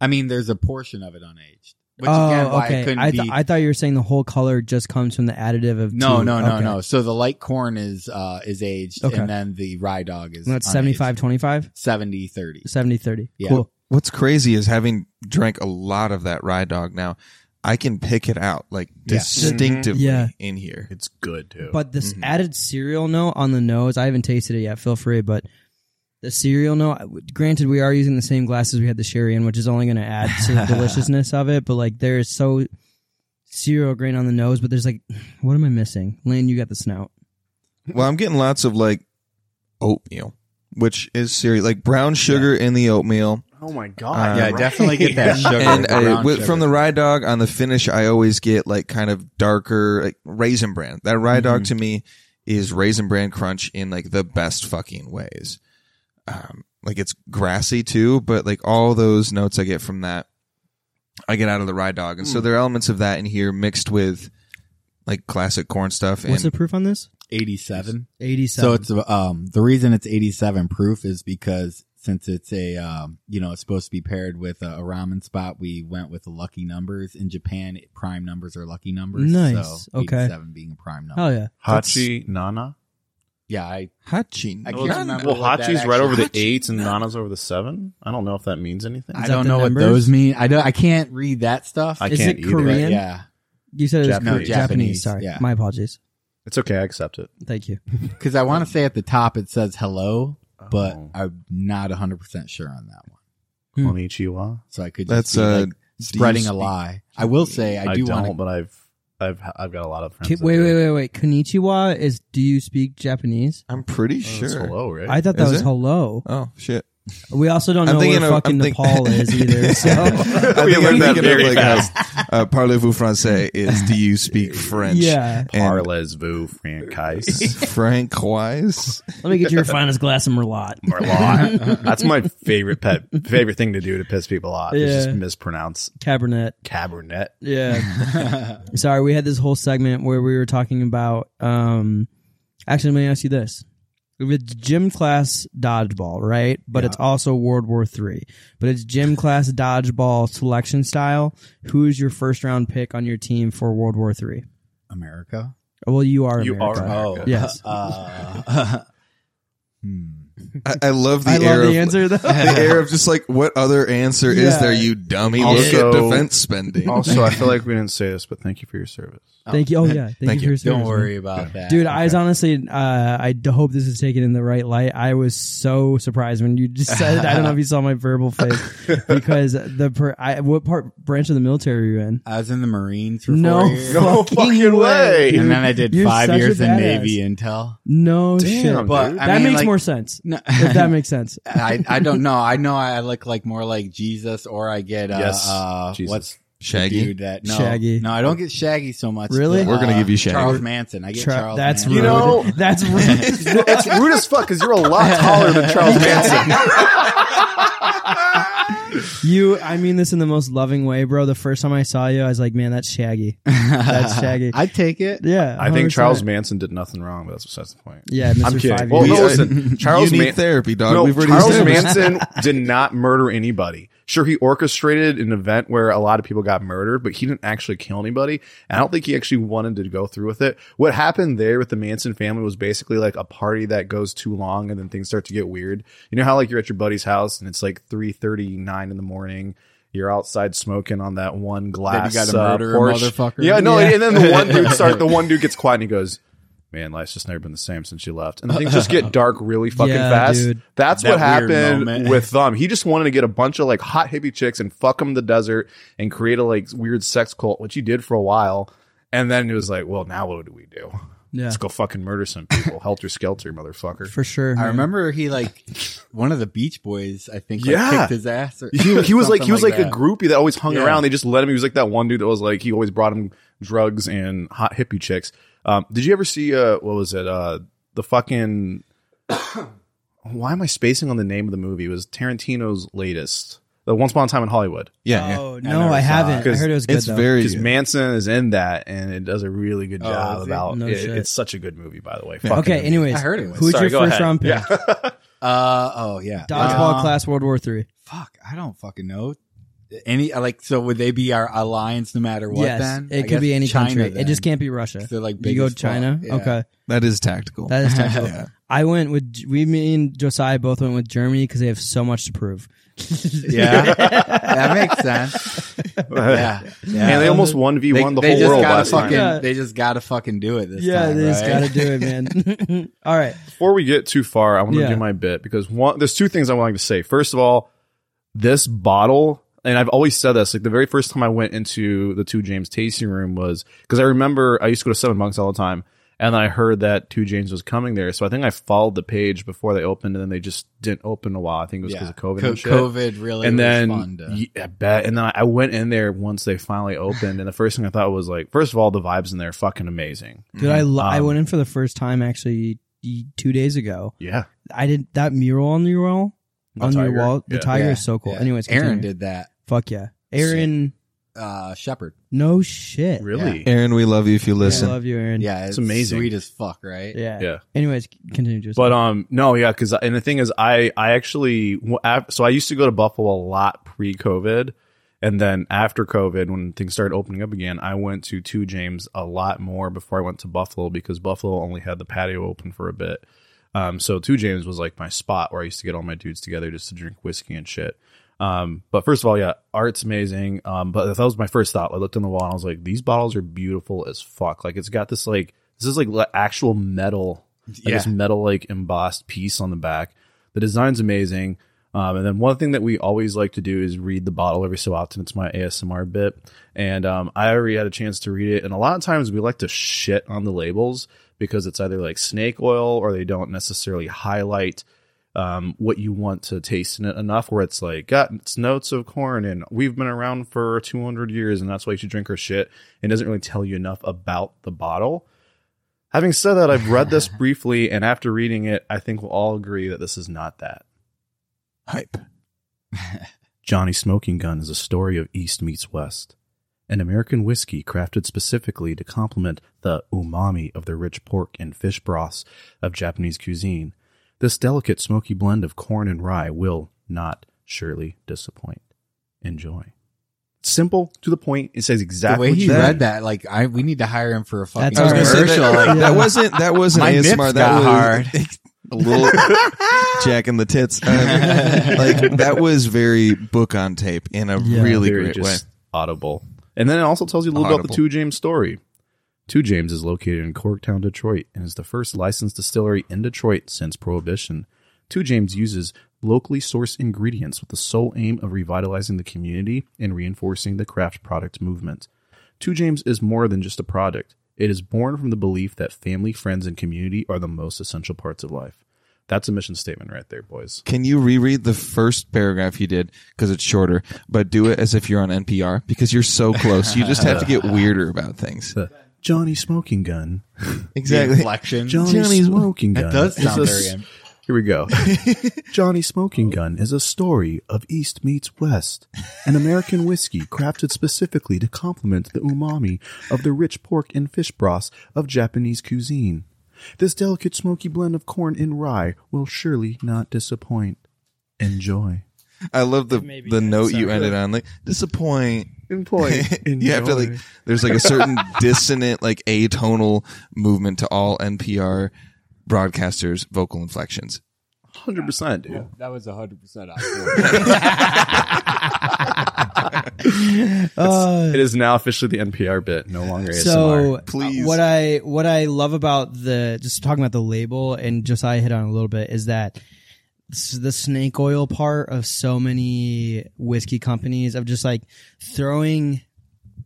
S4: I mean, there's a portion of it unaged, which
S3: oh,
S4: again, why
S3: okay.
S4: it couldn't
S3: I, th-
S4: be.
S3: I thought you were saying the whole color just comes from the additive of
S4: No,
S3: tea.
S4: no, no,
S3: Okay.
S4: no. So the light corn is uh is aged
S3: Okay.
S4: and then the rye dog is
S3: And that's 75 25,
S4: 70 30.
S3: 70 30.
S4: Yeah.
S3: Cool.
S1: What's crazy is having drank a lot of that rye dog now, I can pick it out like
S4: Yeah.
S1: distinctively
S3: Yeah.
S1: in here.
S2: It's good too.
S3: But this
S1: Mhm.
S3: added cereal note on the nose, I haven't tasted it yet. Feel free, but the cereal no Granted, we are using the same glasses we had the sherry in, which is only going to add to the *laughs* deliciousness of it. But like, there's so cereal grain on the nose, but there's like, what am I missing? Lane, you got the snout.
S1: Well, I'm getting lots of like oatmeal, which is serious, like brown sugar in the oatmeal.
S2: oh my god!
S1: Um,
S4: Yeah, definitely get that *laughs* sugar.
S1: and uh, with,
S4: sugar.
S1: from the rye dog on the finish, I always get like kind of darker like raisin bran. That rye dog
S4: Mhm.
S1: to me is raisin bran crunch in like the best fucking ways. Um, like it's grassy too, but like all those notes I get from that, I get out of the rye dog, and so there are elements of that in here mixed with like classic corn stuff.
S3: What's the proof on this?
S4: 87.
S3: 87.
S4: So it's um the reason it's 87 proof is because since it's a um you know it's supposed to be paired with a, a ramen spot, we went with the lucky numbers. In Japan, prime numbers are lucky numbers.
S3: Nice.
S4: So
S3: Okay.
S4: 87 being a prime number.
S3: Hell yeah.
S2: Hachi Nana.
S4: Yeah, I
S1: Hachi.
S4: I
S2: Well,
S4: can't remember
S2: well,
S4: what that
S2: Hachi's right
S4: actually-
S2: over the
S1: Hachi.
S2: eight and Nana's over the seven. I don't know if that means anything.
S4: I
S3: that
S4: don't
S3: the
S4: know
S3: numbers?
S4: what those mean. I don't. I can't read that stuff.
S2: I
S3: Is
S2: can't
S3: it
S2: either.
S3: Korean?
S4: yeah,
S3: You said it was
S2: Japanese.
S3: Kore-
S2: No,
S3: Japanese.
S4: Japanese,
S3: Sorry.
S4: yeah.
S3: My apologies.
S2: It's okay. I accept it.
S3: Thank you. *laughs*
S4: because I want to say at the top it says hello, but
S2: Oh.
S4: I'm not 100 percent sure on that one.
S3: Hmm.
S2: Konnichiwa.
S4: So I could
S1: That's
S4: just be
S1: uh,
S4: like
S1: do
S4: spreading a
S1: speak-
S4: lie. I will say I
S2: I,
S4: do
S2: don't,
S4: want to.
S2: but I've I've I've got a lot of friends.
S3: Ki-
S2: that
S3: wait,
S2: do.
S3: wait, wait, wait. Konnichiwa is do you speak Japanese?
S1: I'm pretty
S2: Oh,
S1: sure.
S2: hello, right?
S3: I thought that
S1: Is
S3: was
S1: it?
S3: hello.
S1: Oh shit!
S3: We also don't know where
S1: of-
S3: fucking
S1: think-
S3: Nepal is either. *laughs* So
S1: I
S2: We
S1: think
S2: learned *laughs*
S1: I'm
S2: that
S1: thinking
S2: very
S1: of like
S2: fast.
S1: uh, uh, parlez-vous français is do you speak *laughs* French?
S3: yeah.
S1: And
S2: Parlez-vous, Francais.
S1: Francoise.
S3: Let me get your finest glass of Merlot.
S2: Merlot. That's my favorite pet favorite thing to do to piss people off. Is
S3: Yeah.
S2: just mispronounce
S3: Cabernet.
S2: Cabernet.
S3: Yeah. Sorry, we had this whole segment where we were talking about. um Actually, let me ask you this: It's gym class dodgeball, right? But it's also World War Three. But it's gym class dodgeball selection style. Who's your first round pick on your team for World War Three?
S4: America.
S3: Well, you are.
S2: You
S3: America.
S2: are
S4: Oh
S3: Yes. *laughs*
S4: Uh, *laughs* hmm.
S1: I, I love the
S3: I
S1: air
S3: love the
S1: of
S3: answer. Though.
S1: the air of just like what other answer is
S3: Yeah.
S1: there, you dummy?
S2: Also-
S1: Look at defense spending.
S2: Also, I feel *laughs* like we didn't say this, but thank you for your service. *laughs*
S3: Thank you. Oh yeah, thank,
S1: Thank
S3: you for
S1: you.
S3: your
S4: Don't
S3: service,
S4: worry
S3: man.
S4: about that,
S3: Dude, I was honestly, uh, I d- hope this is taken in the right light. I was so surprised when you just said it. I don't know if you saw my verbal face *laughs* because the per, I, what part branch of the military are you in?
S4: I was in the Marines for
S3: No
S4: four years.
S2: No
S3: fucking,
S2: fucking way.
S4: and then I did
S3: You're
S4: five
S3: such a
S4: years in
S3: badass.
S4: Navy intel.
S3: No
S2: Damn,
S3: shit.
S4: But
S2: dude.
S4: I
S3: that
S4: mean,
S3: makes
S4: like-
S3: more sense.
S4: No,
S3: If that makes sense. *laughs*
S4: I I don't know. I know I look like more like Jesus, or I get uh,
S2: Yes,
S4: uh
S2: Jesus.
S4: what's
S1: Shaggy.
S4: dude that no
S3: Shaggy.
S4: No, I don't get Shaggy so much.
S3: Really?
S4: but,
S1: We're gonna
S4: uh,
S1: give you Shaggy.
S4: Charles Manson. I get
S3: Tra-
S4: Charles.
S3: that's
S4: Manson.
S3: rude.
S2: You know- *laughs*
S3: that's rude.
S2: it's rude as fuck because you're a lot taller than Charles *laughs* Manson.
S3: You, I mean this in the most loving way, bro. The first time I saw you, I was like, man, that's Shaggy. That's *laughs* Shaggy.
S4: I take it.
S3: Yeah.
S2: I think
S3: 100%.
S2: Charles Manson did nothing wrong, but that's besides the point.
S3: Yeah, Mr.
S2: I'm kidding.
S3: Five
S2: Well,
S3: Years.
S2: no, listen, *laughs* Charles
S1: you need
S2: Man-
S1: therapy, dog.
S2: No,
S1: We've already
S2: Charles
S1: established-
S2: Manson *laughs* did not murder anybody. sure he orchestrated an event where a lot of people got murdered, but he didn't actually kill anybody. And I don't think he actually wanted to go through with it. What happened there with the Manson family was basically like a party that goes too long and then things start to get weird. You know how like you're at your buddy's house and it's like three thirty nine in the morning. You're outside smoking on that one glass.
S4: You gotta
S2: uh,
S4: murder a
S2: porch.
S4: motherfucker?
S2: Yeah, no,
S3: Yeah.
S2: and then the one dude *laughs* start. The one dude gets quiet and he goes, "Man, life's just never been the same since you left." And things just get dark really fucking
S3: Yeah,
S2: fast.
S3: dude.
S2: That's
S4: That
S2: what happened
S4: moment. *laughs*
S2: with them. He just wanted to get a bunch of like hot hippie chicks and fuck them in the desert and create a like weird sex cult, which he did for a while. And then it was like, "Well, now what do we do?
S3: Yeah,
S2: Let's go fucking murder some people, helter skelter, motherfucker."
S3: for sure.
S4: I
S3: man.
S4: remember he like one of the Beach Boys. I think like,
S2: Yeah.
S4: kicked his ass. Or
S2: He, he was like he was like,
S4: something
S2: a groupie that always hung
S4: Yeah.
S2: around. They just let him. He was like that one dude that was like he always brought him drugs and hot hippie chicks. Um, did you ever see uh what was it uh the fucking *coughs* why am I spacing on the name of the movie? It was Tarantino's latest. The Once Upon a Time in Hollywood.
S1: Yeah, yeah.
S3: Oh
S4: I
S3: no,
S4: never
S3: I haven't.
S2: it.
S3: I heard it was good
S1: It's
S3: though.
S1: very
S2: Because. Manson is in that, and it does a really good
S4: Oh,
S2: job
S4: is he?
S2: about
S3: No
S2: it. It's such a good movie, by the way.
S1: Yeah.
S3: Okay.
S2: amazing.
S3: Anyways,
S4: I heard it was.
S3: who's
S2: Sorry,
S3: your first
S2: ahead.
S3: round pick?
S2: Yeah. *laughs*
S4: Uh oh yeah.
S3: Dodgeball
S4: Uh,
S3: class, World War Three.
S4: Fuck, I don't fucking know. Any like so would they be our alliance no matter what?
S3: yes,
S4: then
S3: it
S4: I
S3: could be any
S4: China,
S3: country.
S4: Then.
S3: It just can't be Russia.
S4: They're like
S3: you
S4: big
S3: go
S4: as.
S3: China.
S4: Yeah.
S3: Okay,
S1: That is tactical.
S3: that is *laughs* technical.
S1: Yeah.
S3: I went with we. Me and Josiah both went with Germany because they have so much to prove. *laughs*
S4: Yeah, that makes sense. *laughs* Yeah, yeah.
S2: And they almost one v one the
S4: they
S2: whole
S4: just
S2: world
S4: gotta
S2: last
S4: fucking.
S2: time.
S3: Yeah.
S4: They just gotta fucking do it this
S3: yeah,
S4: time.
S3: they just
S4: right?
S3: got to do it, man. *laughs* All right.
S2: before we get too far, I want to
S3: Yeah.
S2: do my bit because one, there's two things I want to say. First of all, this bottle, and I've always said this, like the very first time I went into the Two James tasting room was because I remember I used to go to Seven Monks all the time, and I heard that Two James was coming there, so I think I followed the page before they opened, and then they just didn't open a while. I think it was because
S4: Yeah.
S2: of COVID
S4: Co-
S2: and shit.
S4: COVID really
S2: and then
S4: responded.
S2: yeah, I bet. And then I went in there once they finally opened, and the first thing I thought was like, first of all, the vibes in there are fucking amazing.
S3: Dude, I lo- I
S2: Um,
S3: went in for the first time actually two days ago.
S2: Yeah,
S3: I did that mural on your wall.
S2: The
S3: on your wall, the
S2: Yeah.
S3: tiger
S4: Yeah,
S3: is so cool.
S4: yeah.
S3: Anyways,
S4: Aaron
S3: continue.
S4: did that.
S3: Fuck yeah, Aaron.
S4: Uh, Shepherd.
S3: No shit.
S2: really.
S1: Aaron, we love you if you
S3: I
S1: listen.
S3: love you, Aaron.
S4: Yeah, it's,
S2: amazing.
S4: Sweet as fuck, right?
S3: yeah.
S2: Yeah.
S3: Anyways, continue. Just
S2: But um, no, yeah, because and the thing is, I I actually w- af- so I used to go to Buffalo a lot pre-COVID, and then after COVID, when things started opening up again, I went to Two James a lot more before I went to Buffalo because Buffalo only had the patio open for a bit. Um, so Two James was like my spot where I used to get all my dudes together just to drink whiskey and shit. Um, but first of all, yeah, art's amazing. Um, but that was my first thought. I looked on the wall and I was like, these bottles are beautiful as fuck. Like it's got this like this is like actual metal, like
S4: Yeah.
S2: this metal like embossed piece on the back. The design's amazing. Um, and then one thing that we always like to do is read the bottle every so often. It's my ASMR bit. And um, I already had a chance to read it. And a lot of times we like to shit on the labels because it's either like snake oil or they don't necessarily highlight um, what you want to taste in it enough where it's like got it's notes of corn and we've been around for 200 years and that's why you should drink our shit. It doesn't really tell you enough about the bottle. Having said that, I've read this *laughs* briefly and after reading it, I think we'll all agree that this is not that.
S1: Hype. *laughs*
S2: Johnny Smoking Gun is a story of East meets West. An American whiskey crafted specifically to complement the umami of the rich pork and fish broths of Japanese cuisine. This delicate smoky blend of corn and rye will not surely disappoint. Enjoy. Simple to the point. It says exactly.
S4: The way
S2: what
S4: he
S2: you
S4: read that, like, I we need to hire him for a fucking
S3: That's
S1: I was gonna say
S4: commercial.
S1: that, *laughs*
S4: like,
S1: that wasn't that wasn't
S4: My nips
S1: ASMR. That
S4: got
S1: was
S4: hard. *laughs*
S1: a little *laughs* jack in the tits. Um, like that was very book on tape in a
S3: Yeah.
S1: really great way.
S2: audible. And then it also tells you a little about the Two James story. Two James is located in Corktown, Detroit, and is the first licensed distillery in Detroit since Prohibition. Two James uses locally sourced ingredients with the sole aim of revitalizing the community and reinforcing the craft product movement. Two James is more than just a product. It is born from the belief that family, friends, and community are the most essential parts of life. That's a mission statement right there, boys.
S1: Can you reread the first paragraph you did because it's shorter, but do it as if you're on NPR because you're so close. You just have to get *laughs* weirder about things. *laughs*
S2: The Johnny Smoking Gun. *laughs*
S1: Exactly.
S4: inflection.
S2: Johnny,
S1: Johnny
S2: Smoking Gun.
S4: That does
S2: is
S4: sound
S2: a
S4: very.
S2: s- Here we go. *laughs* Johnny Smoking Gun is a story of East meets West, an American whiskey crafted specifically to complement the umami of the rich pork and fish broths of Japanese cuisine. This delicate smoky blend of corn and rye will surely not disappoint. Enjoy.
S1: I love the
S3: Maybe
S1: the
S3: ten,
S1: note you
S3: sorry.
S1: ended on, like disappoint.
S2: Point.
S1: you have to like. There's like a certain *laughs* dissonant, like atonal movement to all NPR broadcasters' vocal inflections.
S2: hundred percent, dude.
S4: That was hundred percent. *laughs*
S3: Uh,
S2: It is now officially the NPR bit, no longer ASMR.
S3: so
S1: Please.
S3: uh, what I what I love about the just talking about the label and just I hit on a little bit is that s- the snake oil part of so many whiskey companies of just like throwing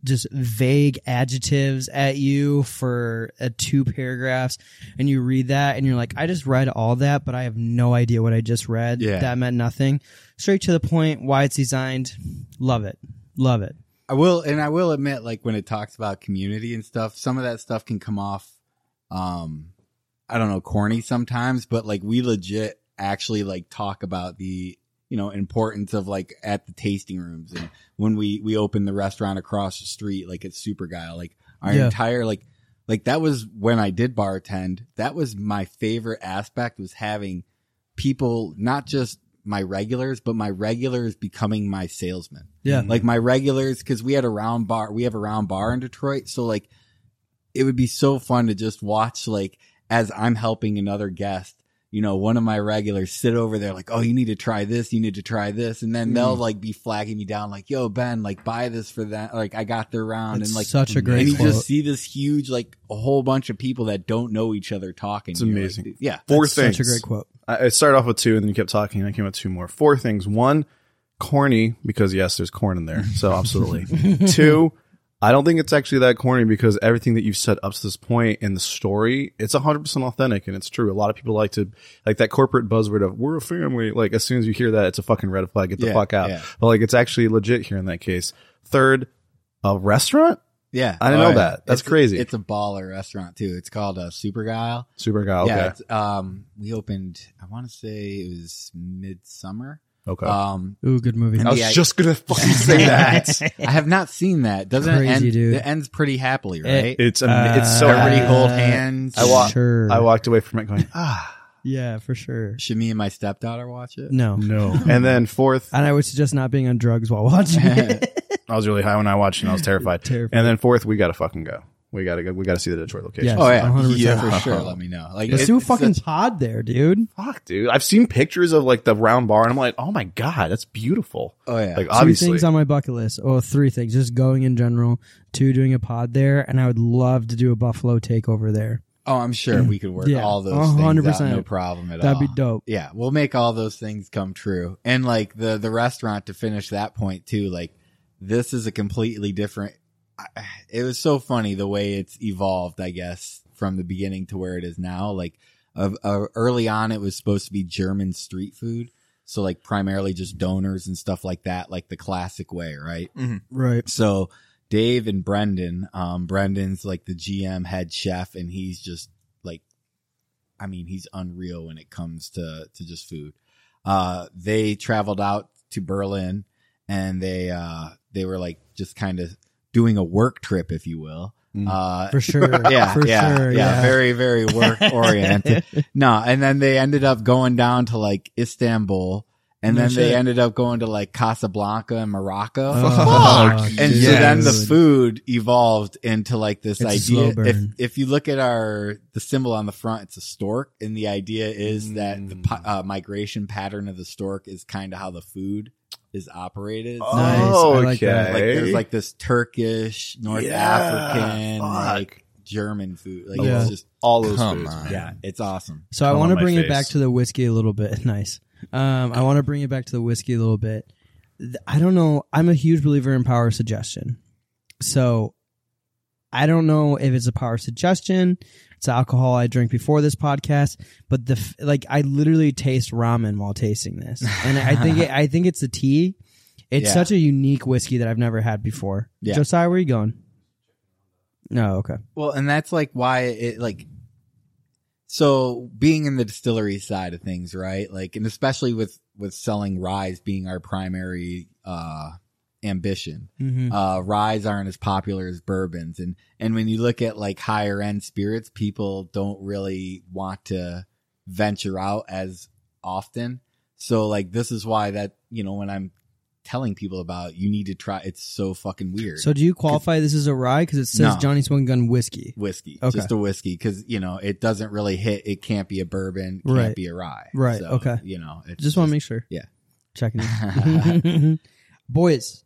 S3: just vague adjectives at you for uh, two paragraphs and you read that and you're like I just read all that but I have no idea what I just read.
S4: Yeah.
S3: that meant nothing. Straight to the point why it's designed. Love it. Love it.
S4: I will, and I will admit, like when it talks about community and stuff, some of that stuff can come off, um, I don't know, corny sometimes, but like we legit actually like talk about the, you know, importance of like at the tasting rooms. And when we, we opened the restaurant across the street, like at Supergeil, like our
S3: Yeah.
S4: entire, like, like that was when I did bartend. That was my favorite aspect was having people, not just my regulars, but my regulars becoming my salesmen.
S3: Yeah. Mm-hmm.
S4: Like my regulars because we had a round bar we have a round bar in detroit. So like it would be so fun to just watch like as i'm helping another guest you know one of my regulars sit over there like oh you need to try this you need to try this and then they'll mm. like be flagging me down like yo ben like buy this for that like i got their round
S3: That's
S4: and like
S3: such a mm-hmm. great
S4: and you just see this huge like a whole bunch of people that don't know each other talking
S2: It's
S4: You're like,
S2: amazing.
S4: yeah
S2: Four
S3: That's
S2: things.
S3: such a great quote
S2: I I started off with two, and then you kept talking, and I came up with two more. Four things. One, corny because yes, there's corn in there, so absolutely. *laughs* two, I don't think it's actually that corny because everything that you've set up to this point in the story, it's 100% authentic and it's true. A lot of people like to, like that corporate buzzword of we're a family. Like as soon as you hear that, it's a fucking red flag. Get the
S4: Yeah,
S2: fuck out.
S4: yeah.
S2: But like it's actually legit here in that case. Third, a restaurant?
S4: yeah
S2: I didn't know that. That's
S4: It's-
S2: crazy.
S4: it's a baller restaurant too it's called uh, Supergeil
S2: Super guy. Okay.
S4: Yeah, it's, um, we opened. I want to say it was midsummer.
S2: Okay.
S4: Um,
S3: Ooh, good movie.
S2: I was
S4: the-
S2: just going *laughs* to fucking say that. *laughs*
S4: I have not seen that. Doesn't it
S3: Crazy,
S4: end?
S3: dude.
S4: It ends pretty happily,
S3: It-
S4: right?
S2: It's, am-
S3: Uh,
S2: it's so
S4: Everybody
S3: uh,
S4: hold hands.
S2: I wa-
S3: sure.
S2: I walked away from it going, ah,
S3: Yeah, for sure.
S4: Should me and my stepdaughter watch it?
S3: No.
S2: no. *laughs* and then fourth,
S3: And I would suggest not being on drugs while watching it.
S2: I was really high when I watched and I was terrified.
S3: Terrified.
S2: And then fourth, we got to fucking go. We got to go. We got to see the Detroit location.
S3: Yes.
S4: Oh yeah,
S3: 100%.
S4: yeah, for sure. Let me know. Like,
S3: Let's
S4: it-
S3: do a fucking
S4: such-
S3: pod there, dude.
S2: Fuck, dude. I've seen pictures of like the round bar and I'm like, oh my God, that's beautiful.
S4: oh yeah.
S2: Like,
S3: Two
S2: obviously.
S3: things on my bucket list. Oh, three things. Just going in general. Two, doing a pod there. And I would love to do a Buffalo takeover there.
S4: oh, I'm sure we could work
S3: Yeah,
S4: all those
S3: a
S4: things
S3: hundred
S4: out,
S3: percent.
S4: no problem at all.
S3: That'd be dope.
S4: Yeah, we'll make all those things come true. And like the the restaurant to finish that point too, like this is a completely different I- it was so funny the way it's evolved, I guess, from the beginning to where it is now. Like uh, uh, early on it was supposed to be German street food. So like primarily just döners and stuff like that, like the classic way, right?
S3: Right.
S4: So Dave and Brendan, um, Brendan's like the GM head chef, and he's just like, I mean, he's unreal when it comes to to just food. Uh, they traveled out to Berlin, and they uh they were like just kind of doing a work trip, if you will.
S2: Mm.
S4: Uh,
S3: For *laughs* sure.
S4: yeah,
S3: For
S4: yeah,
S3: sure.
S4: yeah,
S3: Yeah.
S4: very, very work *laughs* oriented. no, and then they ended up going down to like Istanbul, and
S3: No
S4: then they ended up going to like Casablanca and Morocco.
S3: Oh,
S4: And
S3: dude.
S4: so then the food evolved into like this
S3: It's
S4: idea. If if you look at our the symbol on the front, it's a stork, and the idea is that the uh, migration pattern of the stork is kind of how the food is operated.
S2: Oh,
S3: Nice. I like that.
S2: okay.
S4: Like there's like this Turkish, North
S2: Yeah,
S4: African,
S2: fuck.
S4: like German food. Like
S3: Yeah.
S4: it's just
S2: all those
S1: Come
S2: foods.
S1: on.
S4: yeah, it's awesome.
S3: So I want to
S2: my *laughs*
S3: bring it back to the whiskey a little bit. Nice. Um, I want to bring it back to the whiskey a little bit. I don't know. I'm a huge believer in power suggestion. So I don't know if it's a power suggestion. It's alcohol I drink before this podcast, but the f- like I literally taste ramen while tasting this, and I think it, I think it's the tea. It's
S4: Yeah.
S3: such a unique whiskey that I've never had before.
S4: Yeah.
S3: Josiah, where are you going? No, okay.
S4: Well, and that's like why it like so being in the distillery side of things, right? Like and especially with with selling ryes being our primary uh ambition.
S3: Mm-hmm.
S4: Uh ryes aren't as popular as bourbons and and when you look at like higher end spirits, people don't really want to venture out as often. So like this is why that you know when I'm telling people about you need to try it's so fucking weird.
S3: So do you qualify this as a rye because it says
S4: No.
S3: Johnny Smoking Gun whiskey?
S4: whiskey,
S3: Okay.
S4: just a whiskey because you know it doesn't really hit. It can't be a bourbon, can't
S3: Right.
S4: be a rye.
S3: Right,
S4: So,
S3: okay.
S4: You know, it's
S3: Just want to make sure.
S4: yeah.
S3: Checking. *laughs* *laughs* Boys,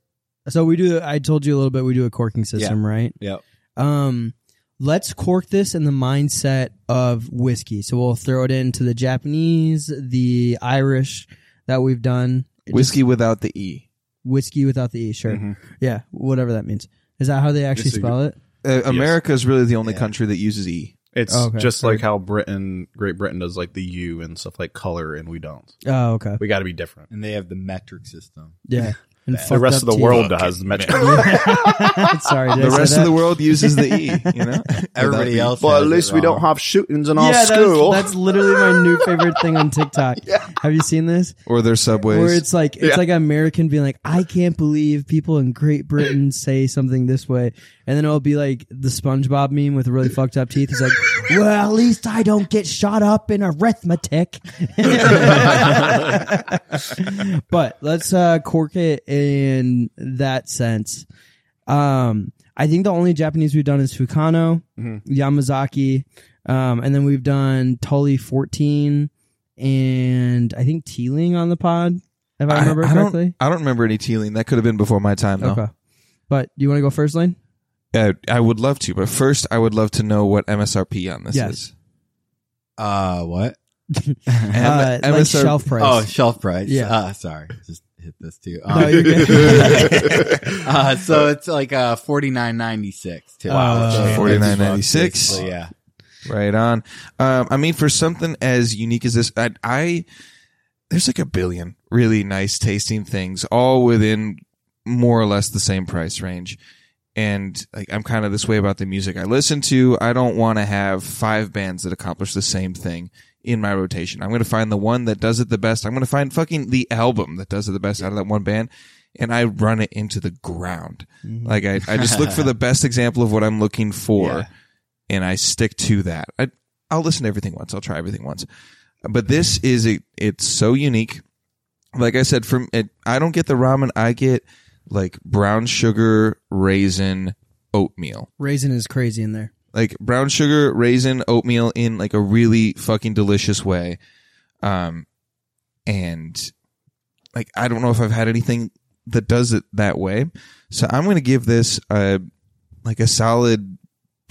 S3: so we do. I told you a little bit. We do a corking system, right?
S4: Yep.
S3: Um, let's cork this in the mindset of whiskey. So we'll throw it into the Japanese, the Irish that we've done.
S1: Whiskey without the E.
S3: whiskey without the e. Sure.
S2: Mhm.
S3: Yeah, whatever that means. Is that how they actually
S2: Yes,
S3: spell it?
S1: Uh, America is really the only
S4: Yeah.
S1: country that uses E.
S2: It's
S3: Okay.
S2: just like how Britain, Great Britain does like the U and stuff like color, and we don't.
S3: Oh, okay.
S2: We got to be different.
S4: And they have the metric system.
S3: Yeah. *laughs* And
S2: The rest of the
S3: teeth.
S2: world does *laughs* *laughs* the metric.
S3: Sorry,
S1: The
S3: I say
S1: rest
S3: that?
S1: of the world uses the E. You know, *laughs*
S4: Everybody
S1: Without
S4: else.
S2: Well, at least we don't have shootings in
S3: yeah,
S2: our
S3: that's,
S2: school.
S3: that's literally my new favorite thing on TikTok. yeah. Have you seen this?
S1: or their subways.
S3: Where it's like it's
S2: Yeah.
S3: like American being like, I can't believe people in Great Britain say something this way, and then it'll be like the SpongeBob meme with really fucked up teeth. He's like, Well, at least I don't get shot up in arithmetic. but let's uh, cork it in that sense. Um, I think the only Japanese we've done is Fukano, Yamazaki, um, and then we've done Tully 14 and I think Teeling on the pod, if I remember
S1: I,
S3: correctly.
S1: don't, I don't remember any Teeling. That could have been before my time, though.
S3: Okay. But do you want to go first, Lane?
S1: Uh, I would love to, but first, I would love to know what MSRP on this
S3: Yes.
S1: is.
S4: Uh, what? *laughs*
S3: Uh, like shelf price.
S4: Oh, shelf price.
S3: Yeah.
S4: Uh, sorry. Just hit this too.
S3: No,
S4: Um,
S3: you're good. *laughs*
S4: uh, so it's like uh forty nine ninety six too.
S3: Wow.
S4: So it's
S1: $49.96.
S4: Yeah.
S1: Right on. Um, I mean, for something as unique as this, I, I there's like a billion really nice tasting things, all within more or less the same price range. And like, I'm kind of this way about the music I listen to. I don't want to have five bands that accomplish the same thing in my rotation. I'm going to find the one that does it the best. I'm going to find fucking the album that does it the best out of that one band. And I run it into the ground. Mm-hmm. Like I, I just look for the *laughs* best example of what I'm looking for
S4: Yeah.
S1: and I stick to that. I, I'll listen to everything once. I'll try everything once. But this is a, it's so unique. Like I said, from it, I don't get the ramen. I get like brown sugar raisin oatmeal.
S3: Raisin is crazy in there.
S1: Like brown sugar raisin oatmeal in like a really fucking delicious way. Um, and like I don't know if I've had anything that does it that way. So I'm going to give this a like a solid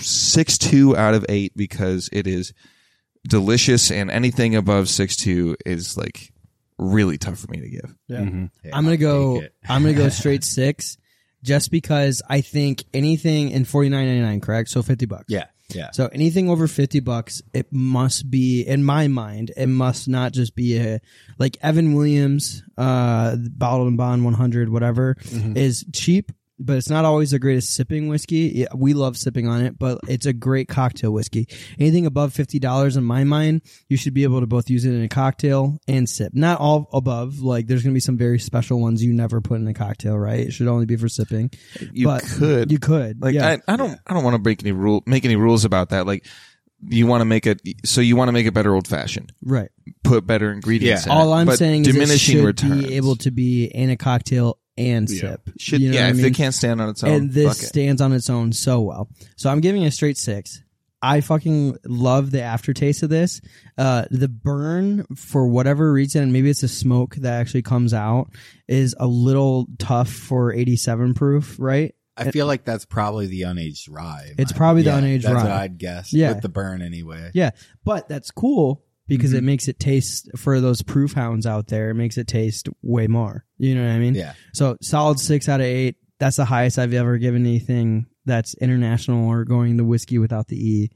S1: six two out of eight because it is delicious, and anything above six two is like really tough for me to give.
S3: Yeah.
S2: Mhm.
S4: Yeah,
S3: I'm gonna
S4: I'll
S3: go. I'm gonna go *laughs* straight six, just because I think anything in forty nine ninety nine, correct? So fifty bucks.
S4: Yeah. Yeah.
S3: So anything over fifty bucks, it must be in my mind. It must not just be a like Evan Williams, uh, bottled and bond one hundred, whatever, is cheap. But it's not always the greatest sipping whiskey. Yeah, we love sipping on it, but it's a great cocktail whiskey. Anything above fifty dollars, in my mind, you should be able to both use it in a cocktail and sip. Not all above. Like there's gonna be some very special ones you never put in a cocktail, right? It should only be for sipping.
S1: You
S3: But
S1: could
S3: You could.
S1: like
S3: yeah.
S1: I, I don't I don't want to break any rule make any rules about that. Like you want to make it so you want to make it better old fashioned.
S3: right.
S1: Put better ingredients.
S4: Yeah.
S1: in
S3: All I'm
S1: but
S3: saying is it should
S1: returns
S3: be able to be in a cocktail and
S2: Yeah.
S3: sip.
S1: should
S3: You know
S1: yeah
S3: what I
S1: if
S3: mean?
S1: it can't stand on its own.
S3: and this stands on its own so well. So I'm giving it a straight six. I fucking love the aftertaste of this. Uh, the burn, for whatever reason, maybe it's a smoke that actually comes out, is a little tough for 87 proof, right?
S4: I feel like that's probably the unaged rye.
S3: It's probably the unaged
S4: that's
S3: rye.
S4: what I'd guess.
S3: Yeah.
S4: With the burn anyway.
S3: Yeah, but that's cool because
S4: Mm-hmm.
S3: it makes it taste for those proof hounds out there. It makes it taste way more. You know what I mean?
S4: Yeah.
S3: So solid six out of eight. That's the highest I've ever given anything that's international or going the whiskey without the e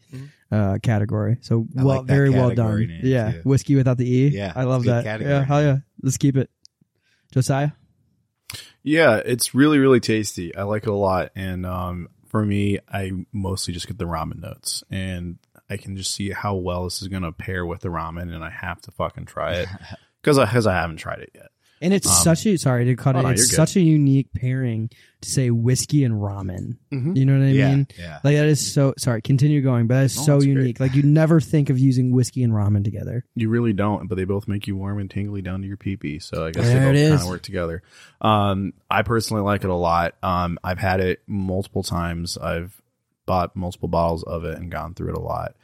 S3: uh, category. So
S4: I
S3: well,
S4: like
S3: very well done. Yeah,
S4: too.
S3: whiskey without the e.
S4: Yeah,
S3: I love that.
S4: category.
S3: Yeah, hell yeah. Let's keep it. Josiah.
S2: Yeah, it's really really tasty. I like it a lot, and um, for me, I mostly just get the ramen notes, and I can just see how well this is gonna pair with the ramen, and I have to fucking try it *laughs* because I because I haven't tried it yet.
S3: And it's
S2: Um,
S3: such a sorry to cut
S2: oh,
S3: it.
S2: no,
S3: it's such a unique pairing to say whiskey and ramen.
S2: Mhm.
S3: You know what I
S4: yeah,
S3: mean?
S4: yeah.
S3: Like that is so sorry. Continue going, but that is
S2: Oh,
S3: so
S2: that's great.
S3: unique. Like you never think of using whiskey and ramen together.
S2: You really don't, but they both make you warm and tingly down to your pee pee. So I guess
S3: There
S2: they both kind of work together. Um, I personally like it a lot. Um, I've had it multiple times. I've bought multiple bottles of it and gone through it a lot.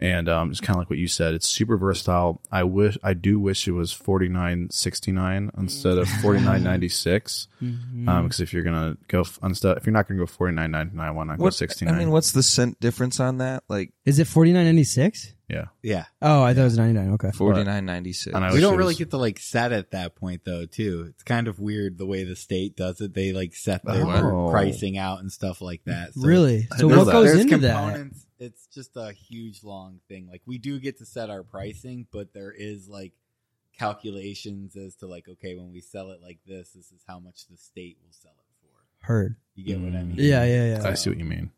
S2: And um, it's kind of like what you said. It's super versatile. I wish I do wish it was forty nine sixty nine instead of forty nine ninety six.
S3: Mm-hmm.
S2: Um, because if you're gonna go f- instead, if you're not gonna go forty nine ninety nine, why not go
S1: What,
S2: sixty
S1: I mean, what's the cent difference on that? Like
S3: Is it forty nine ninety six?
S2: Yeah,
S4: yeah.
S3: Oh, I thought it was ninety nine. Okay.
S1: forty nine ninety six.
S2: And I
S4: we
S2: wish
S4: don't
S2: it
S4: really
S2: was-
S4: get to like set at that point though too it's kind of weird the way the state does it they like set their
S2: Oh.
S4: pricing out and stuff like that So
S3: Really? So
S2: know
S3: what
S2: that.
S3: goes
S4: there's
S3: into that?
S4: components it's just a huge long thing like we do get to set our pricing but there is like calculations as to like okay when we sell it like this this is how much the state will sell it for
S3: Heard.
S4: you get what i mm. mean
S3: Yeah, yeah, yeah.
S2: I see what you mean.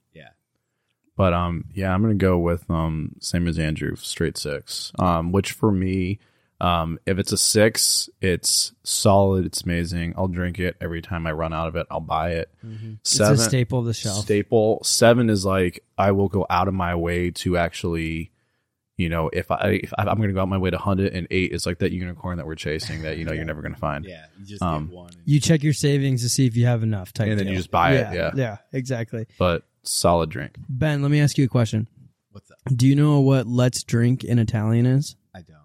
S4: Yeah
S2: But um, yeah, I'm gonna go with um, same as Andrew, straight six. Um, which for me, um, if it's a six, it's solid. It's amazing. I'll drink it every time I run out of it. I'll buy it. Seven,
S3: It's a staple of the shelf.
S2: staple. Seven is like I will go out of my way to actually, you know, if I if I'm gonna go out my way to hunt it. And eight is like that unicorn that we're chasing that you know you're *laughs* never gonna find.
S4: yeah you just
S2: Um,
S4: get one
S3: you check your savings to see if you have enough. Type
S2: And then you just buy it, yeah.
S3: yeah, exactly.
S2: But solid drink.
S3: Ben, let me ask you a question.
S4: what's up
S3: Do you know what "Let's Drink" in Italian is?
S4: i don't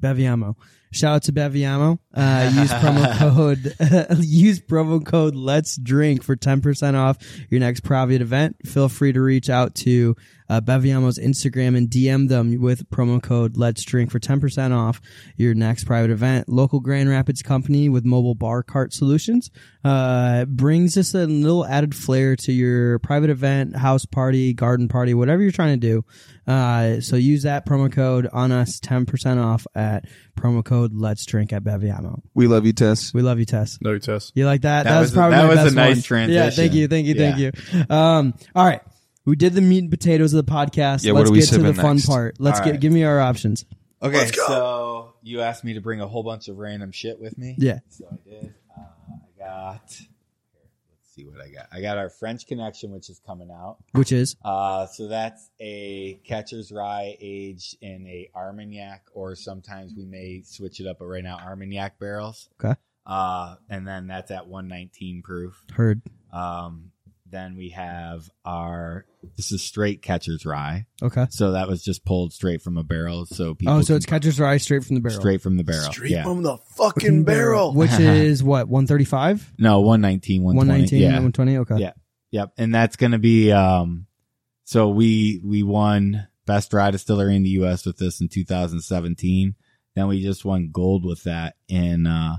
S3: Beviamo. Shout out to Beviamo. Uh, use promo *laughs* code *laughs* use promo code Let's Drink for ten percent off your next private event. Feel free to reach out to uh, Beviamo's Instagram and DM them with promo code Let's Drink for ten percent off your next private event. Local Grand Rapids company with mobile bar cart solutions uh, brings just a little added flair to your private event, house party, garden party, whatever you're trying to do. Uh, so use that promo code on us, 10% off at promo code Let's Drink at Beviamo.
S1: We love you, Tess.
S3: We love you, Tess.
S2: No Tess.
S3: You like that?
S4: That was a-
S3: probably
S4: that
S3: my
S4: was a
S3: best
S4: nice
S3: one. Yeah, thank you, thank you, thank you. Um, all right. We did the meat and potatoes of the podcast.
S1: Yeah, what
S3: Let's
S1: are we
S3: get to the
S1: sipping
S3: fun
S1: next?
S3: part. Let's
S4: All
S3: get
S4: right.
S3: give me our options.
S4: Okay, so you asked me to bring a whole bunch of random shit with me.
S3: Yeah.
S4: So I did. Uh, I got. See what I got. I got our French Connection, which is coming out.
S3: Which is
S4: Uh, so that's a Catcher's Rye aged in a Armagnac, or sometimes we may switch it up. But right now, Armagnac barrels.
S3: Okay.
S4: Uh, and then that's at 119 proof.
S3: heard.
S4: Um, then we have our. This is straight Catcher's Rye.
S3: Okay.
S4: So that was just pulled straight from a barrel. So people.
S3: Oh, so it's catcher's rye straight from the barrel.
S4: straight from the barrel. yeah.
S2: from the fucking barrel.
S3: Which *laughs* is what, 135?
S4: No, 119, 120.
S3: 119,
S4: Yeah.
S3: 120? Okay.
S4: Yeah. Yep. And that's going to be, um, so we, we won best rye distillery in the U.S. with this in 2017. Then we just won gold with that in, uh,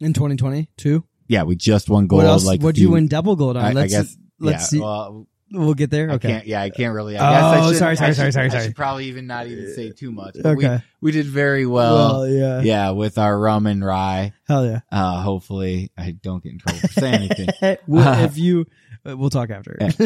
S3: In 2020, too?
S4: yeah, we just won gold.
S3: what else?
S4: Like
S3: What'd you win double gold on?
S4: I, I
S3: let's,
S4: guess.
S3: Let's
S4: yeah,
S3: see.
S4: Well,
S3: we'll get there.
S4: I
S3: Okay.
S4: can't, yeah, I can't really, I guess I
S3: Oh,
S4: should,
S3: sorry, sorry,
S4: I
S3: sorry,
S4: should-
S3: sorry,
S4: I should probably even not even say too much.
S3: Okay.
S4: We, we did very well.
S3: well, yeah.
S4: yeah, with our rum and rye.
S3: Hell yeah.
S4: Uh, hopefully I don't get in trouble for saying anything. *laughs*
S3: well, if you, uh, we'll talk after. *laughs*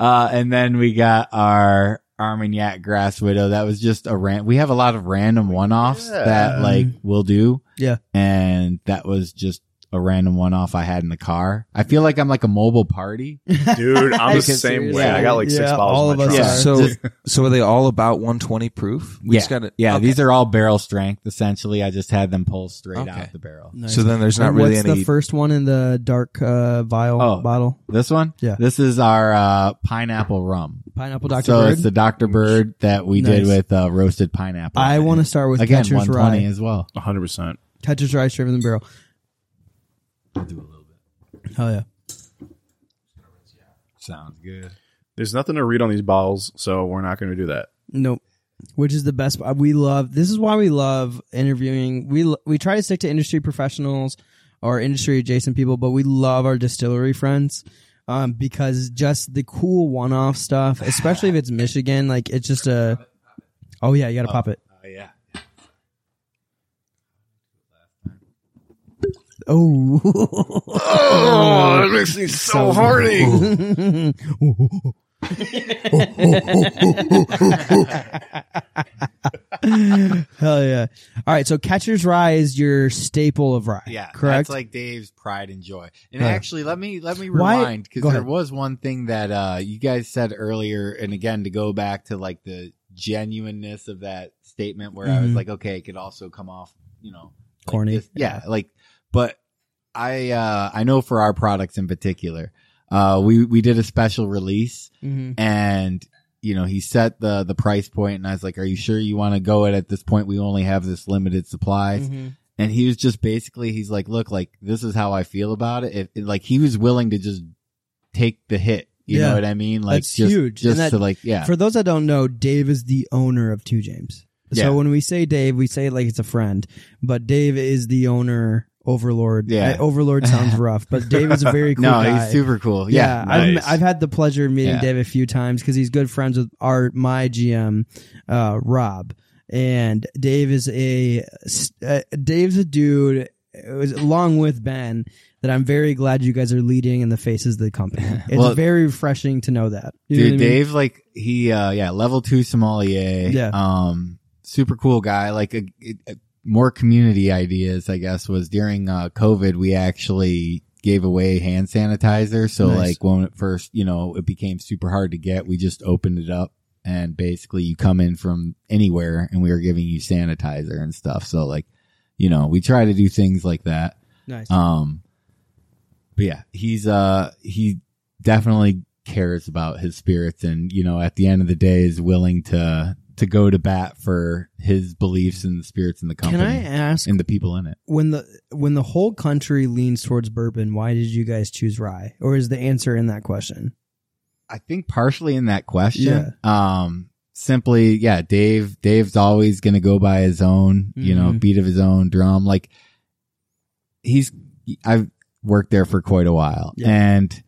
S4: uh, and then we got our Armagnac Grass Widow. That was just a rant. We have a lot of random one-offs
S2: Yeah.
S4: that like we'll do.
S3: Yeah.
S4: And that was just a random one-off I had in the car. I feel like I'm like a mobile party. *laughs*
S2: Dude, I'm the same way.
S3: seriously.
S2: I got like six
S3: Yeah,
S2: bottles
S3: all of us
S2: trunk.
S3: are. *laughs*
S1: So, so are they all about 120 proof? We
S4: yeah.
S1: just got to.
S4: yeah.
S1: okay.
S4: These are all barrel strength. Essentially, I just had them pull straight
S1: Okay.
S4: out the barrel.
S3: Nice.
S1: So then there's not
S3: And
S1: really
S3: what's
S1: any.
S3: the first one in the dark uh, vial
S4: Oh.
S3: bottle?
S4: This one?
S3: Yeah.
S4: This is our, uh, pineapple rum.
S3: Pineapple Dr.
S4: so
S3: Bird.
S4: it's the Dr. Bird that we did with, uh, roasted pineapple.
S3: I want to start with
S4: Again,
S3: Catcher's
S4: 120
S3: Rye.
S4: as well.
S2: 100%.
S3: Catcher's Rye straight from the barrel.
S4: I'll do a little bit.
S3: Hell yeah.
S4: Sounds good.
S2: There's nothing to read on these bottles, so we're not going to do that.
S3: Nope. Which is the best. uh, We love. This is why we love interviewing. We we try to stick to industry professionals or industry adjacent people, but we love our distillery friends um, because just the cool one off stuff, especially if it's Michigan, like it's just a. Oh yeah, you got to pop it.
S4: Oh yeah.
S3: Oh.
S2: Oh, that makes me so horny.
S3: Hell yeah. All right, so Catcher's Rye is your staple of rye.
S4: Yeah,
S3: correct.
S4: That's like Dave's pride and joy. And
S3: Right.
S4: actually, let me let me
S3: Why-
S4: rewind because there
S3: ahead.
S4: was one thing that uh you guys said earlier, and again to go back to like the genuineness of that statement, where I was
S3: Mhm.
S4: like, okay, it could also come off, you know, like
S3: Corny.
S4: this- yeah, like, but I uh I know for our products in particular, uh we we did a special release
S3: hmm
S4: and you know he set the the price point and i was like are you sure you want to go it at this point we only have this limited supplies
S3: Mm-hmm.
S4: and he was just basically he's like look like this is how i feel about it it, it- like he was willing to just take the hit you
S3: Yeah.
S4: know what i mean like
S3: That's
S4: just
S3: huge.
S4: just
S3: that-
S4: to like yeah
S3: For those that don't know, Dave is the owner of Two James. So
S4: Yeah.
S3: when we say Dave, we say it like it's a friend, but Dave is the owner, overlord.
S4: Yeah.
S3: Uh, overlord sounds *laughs* rough, but Dave is a very cool *laughs*
S4: no
S3: guy.
S4: he's super cool
S3: Yeah,
S4: yeah,
S3: I've. I've had the pleasure of meeting
S4: Yeah.
S3: Dave a few times because he's good friends with our my GM, uh, Rob, and Dave is a uh, Dave's a dude. It was along with Ben that I'm very glad you guys are leading in the faces of the company. *laughs* It's
S4: Well-
S3: very refreshing to know that. You know
S4: dude
S3: what I mean?
S4: dave like he uh yeah level two sommelier
S3: Yeah.
S4: um super cool guy like a, a, more community ideas i guess was during uh covid we actually gave away hand sanitizer so
S3: Nice.
S4: like when it first you know it became super hard to get we just opened it up and basically you come in from anywhere and we were giving you sanitizer and stuff so like you know we try to do things like that
S3: Nice.
S4: um, but yeah, he's uh he definitely cares about his spirits, and you know, at the end of the day, is willing to to go to bat for his beliefs and the spirits in the company.
S3: Can I ask
S4: and the people in it.
S3: when the when the whole country leans towards bourbon, why did you guys choose rye? Or is the answer in that question?
S4: I think partially in that question, Yeah. um, simply, yeah, Dave, Dave's always going to go by his own, you know,
S3: Mhm.
S4: beat of his own drum. Like he's, I've worked there for quite a while
S3: Yeah.
S4: and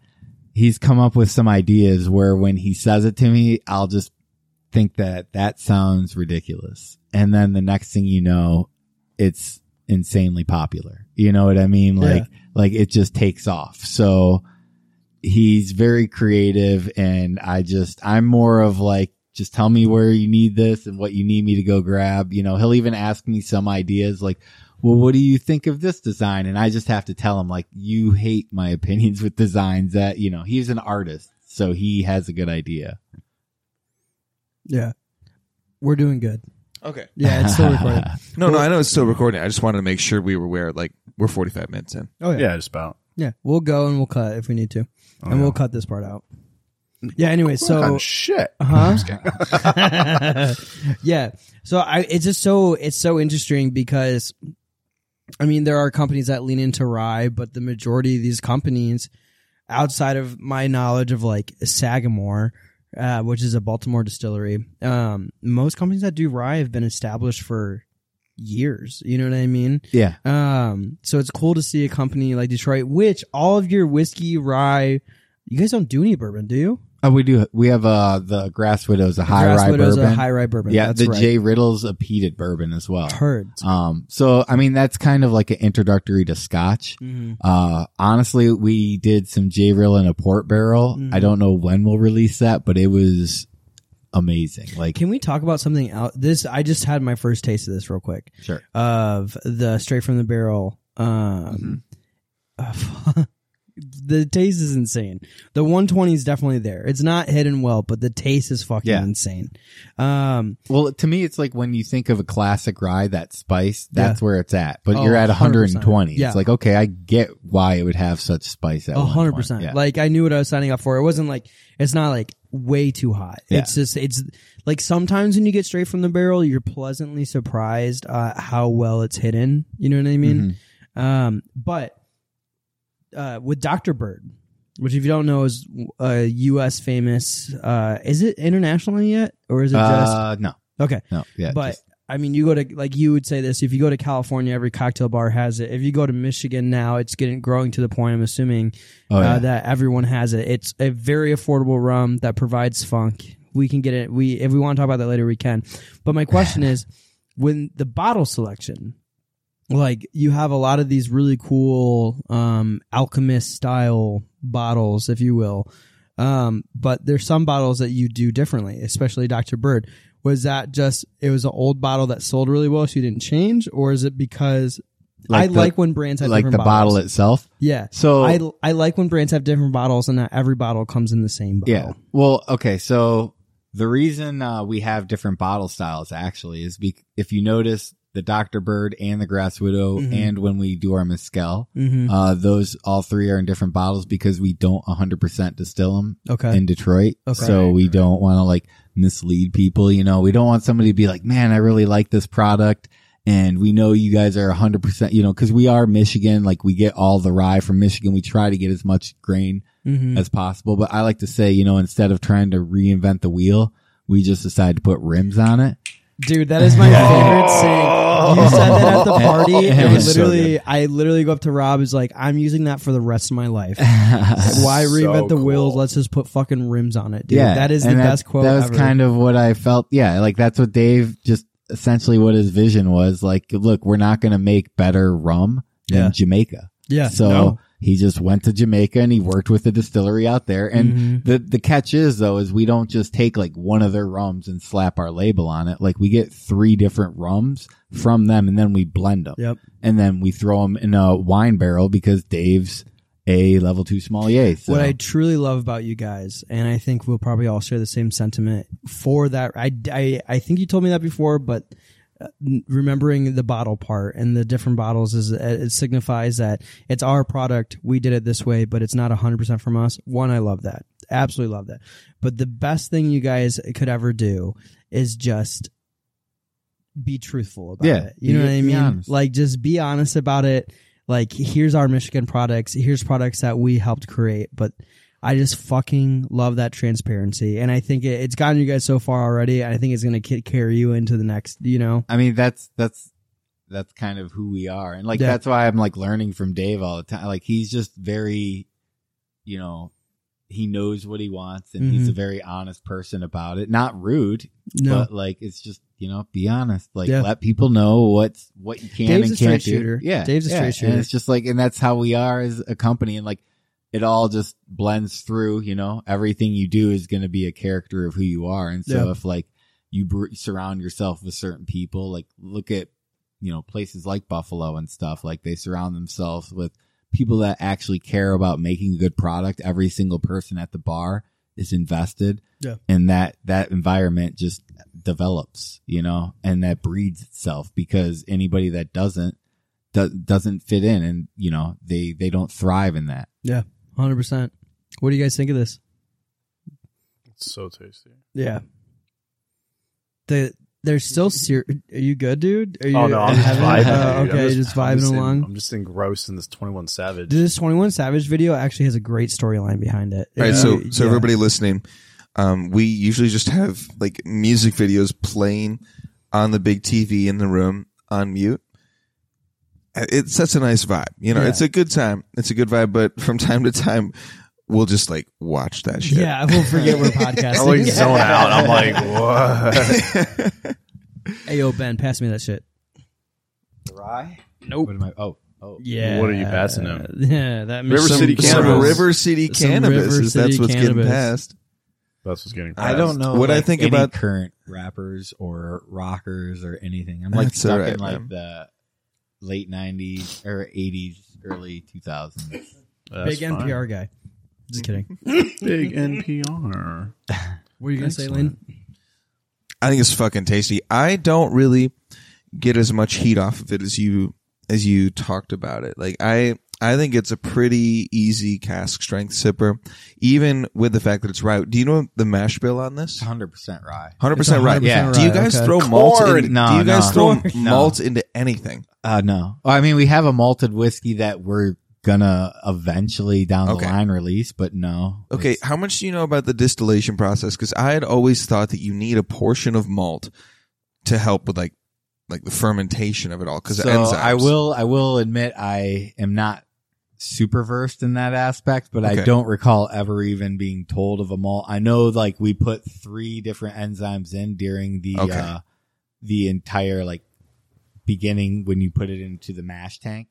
S4: he's come up with some ideas where when he says it to me, I'll just think that that sounds ridiculous. And then the next thing you know, it's insanely popular. You know what I mean? Like, like it just takes off. So, he's very creative and I just I'm more of like just tell me where you need this and what you need me to go grab. You know, he'll even ask me some ideas like, "Well, what do you think of this design?" And I just have to tell him like, "You hate my opinions with designs that, you know, he's an artist, so he has a good idea."
S3: Yeah. We're doing good.
S1: Okay.
S3: Yeah, it's still recording. *laughs*
S1: No, no, I know it's still recording. I just wanted to make sure we were where Like we're 45 minutes in.
S3: Oh yeah.
S2: Yeah, just about.
S3: Yeah. We'll go and we'll cut if we need to.
S2: Oh,
S3: and
S2: yeah.
S3: we'll cut this part out. Yeah, anyway, so
S2: oh, shit.
S3: Huh? *laughs* yeah. So I it's just so it's so interesting because I mean there are companies that lean into rye, but the majority of these companies outside of my knowledge of like Sagamore, uh, which is a Baltimore distillery, um, most companies that do rye have been established for years. You know what I mean?
S4: Yeah.
S3: Um, so it's cool to see a company like Detroit, which all of your whiskey, rye, you guys don't do any bourbon, do you?
S4: Oh, we do. We have uh the Grass Widow's a high
S3: Grass
S4: rye
S3: Widow's
S4: bourbon.
S3: a high rye bourbon.
S4: yeah, the
S3: right.
S4: J Riddle's a peated bourbon as well.
S3: Heard.
S4: Um, so I mean that's kind of like an introductory to Scotch.
S3: Mm-hmm.
S4: Uh, honestly, we did some J Riddle in a port barrel.
S3: Mhm.
S4: I don't know when we'll release that, but it was amazing. Like,
S3: Can we talk about something else? This I just had my first taste of this real quick
S4: sure.
S3: of the straight from the barrel. Um, *laughs* the taste is insane. The 120 is definitely there. It's not hidden well, but the taste is fucking
S4: Yeah.
S3: insane. Um,
S4: Well, to me, it's like when you think of a classic rye, that spice, that's where it's at. But
S3: Oh,
S4: you're at
S3: 100%.
S4: 120.
S3: Yeah.
S4: It's like, okay, I get why it would have such spice at
S3: A hundred
S4: 120.
S3: percent.
S4: Yeah.
S3: Like I knew what I was signing up for. It wasn't like it's not like way too hot.
S4: Yeah.
S3: It's just it's like sometimes when you get straight from the barrel, you're pleasantly surprised uh, how well it's hidden. You know what I mean?
S4: Mhm.
S3: Um, but uh, with Dr. Bird, which if you don't know is a U.S. famous. Uh, is it internationally yet, or is it just
S4: Uh, no,
S3: okay?
S4: no, yeah.
S3: but
S4: just-
S3: I mean, you go to like you would say this. If you go to California, every cocktail bar has it. If you go to Michigan now, it's getting growing to the point. I'm assuming
S4: oh, yeah.
S3: uh, that everyone has it. It's a very affordable rum that provides funk. We can get it. We if we want to talk about that later, we can. But my question *sighs* is, when the bottle selection, like you have a lot of these really cool um, alchemist style bottles, if you will. Um, but there's some bottles that you do differently, especially Dr. Bird. Was that just it was an old bottle that sold really well, so you didn't change, or is it because I
S4: the-
S3: like when brands have
S4: like the
S3: different
S4: bottle itself.
S3: yeah.
S4: So
S3: I I like when brands have different bottles and not every bottle comes in the same bottle.
S4: Yeah. Well, okay. So the reason uh, we have different bottle styles actually is be- if you notice the Dr. Bird and the Grass Widow,
S3: Mhm.
S4: and when we do our Mescal,
S3: Mm-hmm.
S4: uh, those all three are in different bottles because we don't 100% distill them
S3: Okay.
S4: in Detroit.
S3: Okay.
S4: So we don't want to like mislead people. You know, we don't want somebody to be like, man, I really like this product. And we know you guys are 100%, you know, cause we are Michigan. Like we get all the rye from Michigan. We try to get as much grain
S3: mm-hmm.
S4: as possible. But I like to say, you know, instead of trying to reinvent the wheel, we just decided to put rims on it.
S3: Dude, that is my favorite *laughs* saying. *laughs* You said that at the party, *laughs*
S4: It
S3: and
S4: was
S1: so
S3: literally, I literally go up to Rob. Is like, I'm using that for the rest of my life. *laughs* Why
S2: So
S3: reinvent the wheels?
S2: cool.
S3: Let's just put fucking rims on it, dude.
S4: yeah,
S3: that is the
S4: and
S3: best quote
S4: That was
S3: ever.
S4: kind of what I felt. Yeah, like that's what Dave just essentially what his vision was. Like, look, we're not going to make better rum than
S3: Yeah.
S4: Jamaica.
S3: yeah.
S4: So
S3: no.
S4: He just went to Jamaica and he worked with the distillery out there. And
S3: Mhm.
S4: the the catch is though is we don't just take like one of their rums and slap our label on it. Like we get three different rums from them and then we blend them.
S3: Yep.
S4: And then we throw them in a wine barrel because Dave's a level two sommelier. So.
S3: What I truly love about you guys, and I think we'll probably all share the same sentiment for that. I, I, I think you told me that before, but remembering the bottle part and the different bottles is uh, it signifies that it's our product. We did it this way, but it's not hundred percent from us. One, I love that. Absolutely love that. But the best thing you guys could ever do is just be truthful about
S4: Yeah,
S3: it. You know what I mean? Like just be honest about it. Like here's our Michigan products. Here's products that we helped create. But I just fucking love that transparency, and I think it, it's gotten you guys so far already. I think it's gonna ki- carry you into the next. You know?
S4: I mean, that's that's that's kind of who we are, and like
S3: Yeah.
S4: that's why I'm like learning from Dave all the time. Like he's just very, you know, he knows what he wants, and he's
S3: Mhm.
S4: a very honest person about it. Not rude,
S3: No,
S4: but like it's just you know, be honest. Like
S3: Yeah.
S4: let people know what's what you can
S3: Dave's
S4: and can't do.
S3: shooter.
S4: Yeah,
S3: Dave's a
S4: yeah.
S3: straight shooter.
S4: and it's just like, and that's how we are as a company, and like it all just blends through. You know, everything you do is going to be a character of who you are, and so
S3: Yeah.
S4: if like you br- surround yourself with certain people, like look at you know places like Buffalo and stuff, like they surround themselves with people that actually care about making a good product. Every single person at the bar is invested.
S3: Yeah.
S4: And that, that environment just develops, you know, and that breeds itself because anybody that doesn't, do, doesn't fit in and, you know, they, they don't thrive in that.
S3: Hundred percent. What do you guys think of this?
S2: It's so tasty.
S3: Yeah. The there's still ser- Are you good, dude? Are you
S2: Oh no, I'm just vibing.
S3: Uh, okay,
S2: I'm
S3: just,
S2: I'm
S3: vibing
S2: in-
S3: along.
S2: I'm just engrossed in this 21 Savage.
S3: Dude, this 21 Savage video actually has a great storyline behind it.
S1: All right,
S3: If
S1: so so
S3: yeah.
S1: everybody listening, um, we usually just have like music videos playing on the big TV in the room on mute. Uh, It sets a nice vibe. You know,
S3: Yeah.
S1: it's a good time. It's a good vibe, but from time to time, we'll just like watch that shit.
S3: Yeah, we'll forget we're podcasting.
S2: I like zone out. I'm like, what? *laughs*
S3: hey, yo, Ben, pass me that shit.
S4: Rye?
S3: Nope.
S4: What am I? Oh, oh.
S3: Yeah.
S2: What are you passing him? *laughs*
S3: Yeah, that
S2: River
S3: Michigan-
S2: City
S1: some
S2: Cannabis.
S1: River City Cannabis.
S3: River
S1: is that's
S3: City
S1: what's getting passed.
S2: That's what's getting. Passed.
S4: I don't know
S1: What I think
S4: any
S1: about-
S4: current rappers or rockers or anything. I'm like
S1: That's
S4: stuck
S1: alright,
S4: in like
S1: man.
S4: the late '90s or '80s, early 2000s.
S2: That's
S3: Big
S2: fine.
S3: NPR guy. Just kidding. *laughs*
S2: Big NPR.
S3: What are you gonna say, Lynn?
S1: I think it's fucking tasty. I don't really get as much heat off of it as you as you talked about it. Like I I think it's a pretty easy cask strength sipper, even with the fact that it's rye. Do you know the mash bill on this?
S4: 100 percent rye.
S1: Hundred
S3: It's
S1: percent rye.
S3: 100%
S4: Yeah.
S1: Do you guys
S3: okay.
S1: throw malt?
S4: Corn.
S1: In,
S4: No,
S1: do you guys
S4: no.
S1: throw
S4: No.
S1: malt into anything?
S4: Uh, no. Well, I mean, we have a malted whiskey that we're gonna eventually down
S1: Okay.
S4: the line release, but no.
S1: Okay, how much do you know about the distillation process? Because I had always thought that you need a portion of malt to help with like like the fermentation of it all. Because
S4: so
S1: enzymes.
S4: I will, I will admit I am not super versed in that aspect, but I don't recall ever even being told of a malt. I know like we put three different enzymes in during the,
S1: Okay.
S4: uh, the entire like beginning when you put it into the mash tank.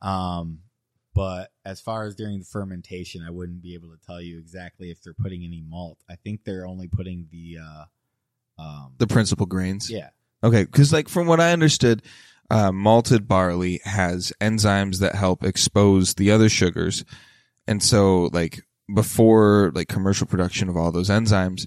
S4: Um, but as far as during the fermentation, I wouldn't be able to tell you exactly if they're putting any malt. I think they're only putting the, uh, Um,
S1: The principal grains.
S4: yeah,
S1: Okay, because like from what I understood, uh, malted barley has enzymes that help expose the other sugars, and so like before like commercial production of all those enzymes,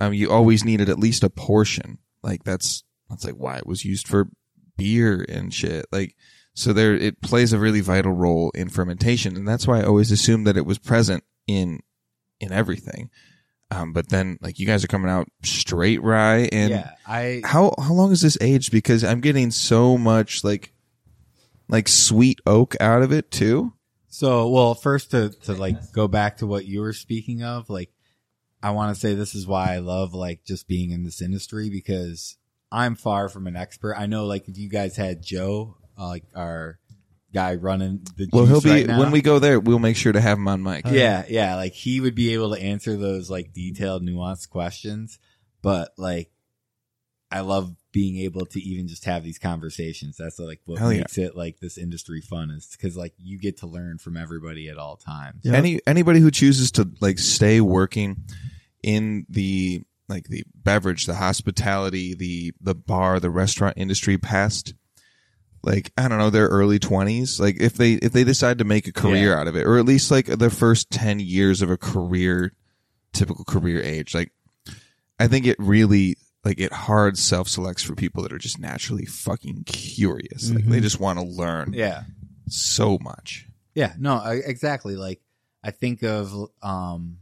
S1: um, you always needed at least a portion. Like that's that's like why it was used for beer and shit. Like so there it plays a really vital role in fermentation, and that's why I always assumed that it was present in in everything. Um, but then like you guys are coming out straight rye and
S4: yeah. I
S1: how how long is this aged? Because I'm getting so much like like sweet oak out of it too.
S4: So, well, first to, to like go back to what you were speaking of, like, I want to say this is why I love like just being in this industry because I'm far from an expert. I know like if you guys had Joe, uh, like our guy running the
S1: Well, he'll be
S4: right now,
S1: when we go there. We'll make sure to have him on mic. Uh-huh.
S4: yeah, yeah, like he would be able to answer those like detailed, nuanced questions. But like, I love being able to even just have these conversations. That's like what
S1: Hell yeah.
S4: makes it like this industry fun is because like you get to learn from everybody at all times.
S3: Yep.
S1: Any anybody who chooses to like stay working in the like the beverage, the hospitality, the the bar, the restaurant industry past like I don't know their early 20s like if they if they decide to make a career
S4: Yeah.
S1: out of it or at least like the first 10 years of a career typical career age like I think it really like it hard self selects for people that are just naturally fucking curious like they just want to learn
S4: Yeah.
S1: so much
S4: Yeah, no, I, exactly. Like I think of um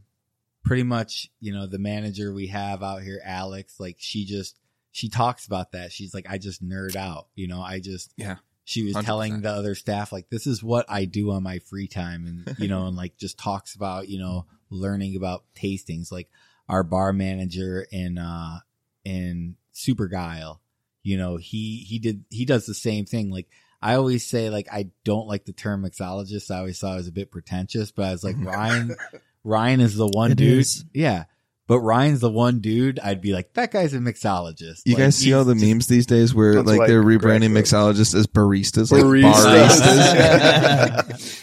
S4: pretty much, you know, the manager we have out here, Alex, like she just she talks about that. She's like, I just nerd out, you know, I just
S1: Yeah.
S4: She was
S1: 100%.
S4: telling the other staff like this is what I do on my free time and *laughs* you know, and like just talks about, you know, learning about tastings. Like our bar manager in uh in Supergeil, you know, he he did he does the same thing. Like I always say like I don't like the term mixologist. I always thought it was a bit pretentious, but I was like *laughs* Ryan Ryan is the one
S3: It
S4: dude.
S3: is.
S4: Yeah. But Ryan's the one dude I'd be like, that guy's a mixologist.
S1: you
S4: Like,
S1: guys see all the
S4: just-
S1: memes these days where like
S2: like
S1: they're rebranding
S2: Greg-
S1: mixologists as baristas, like
S2: Baristas.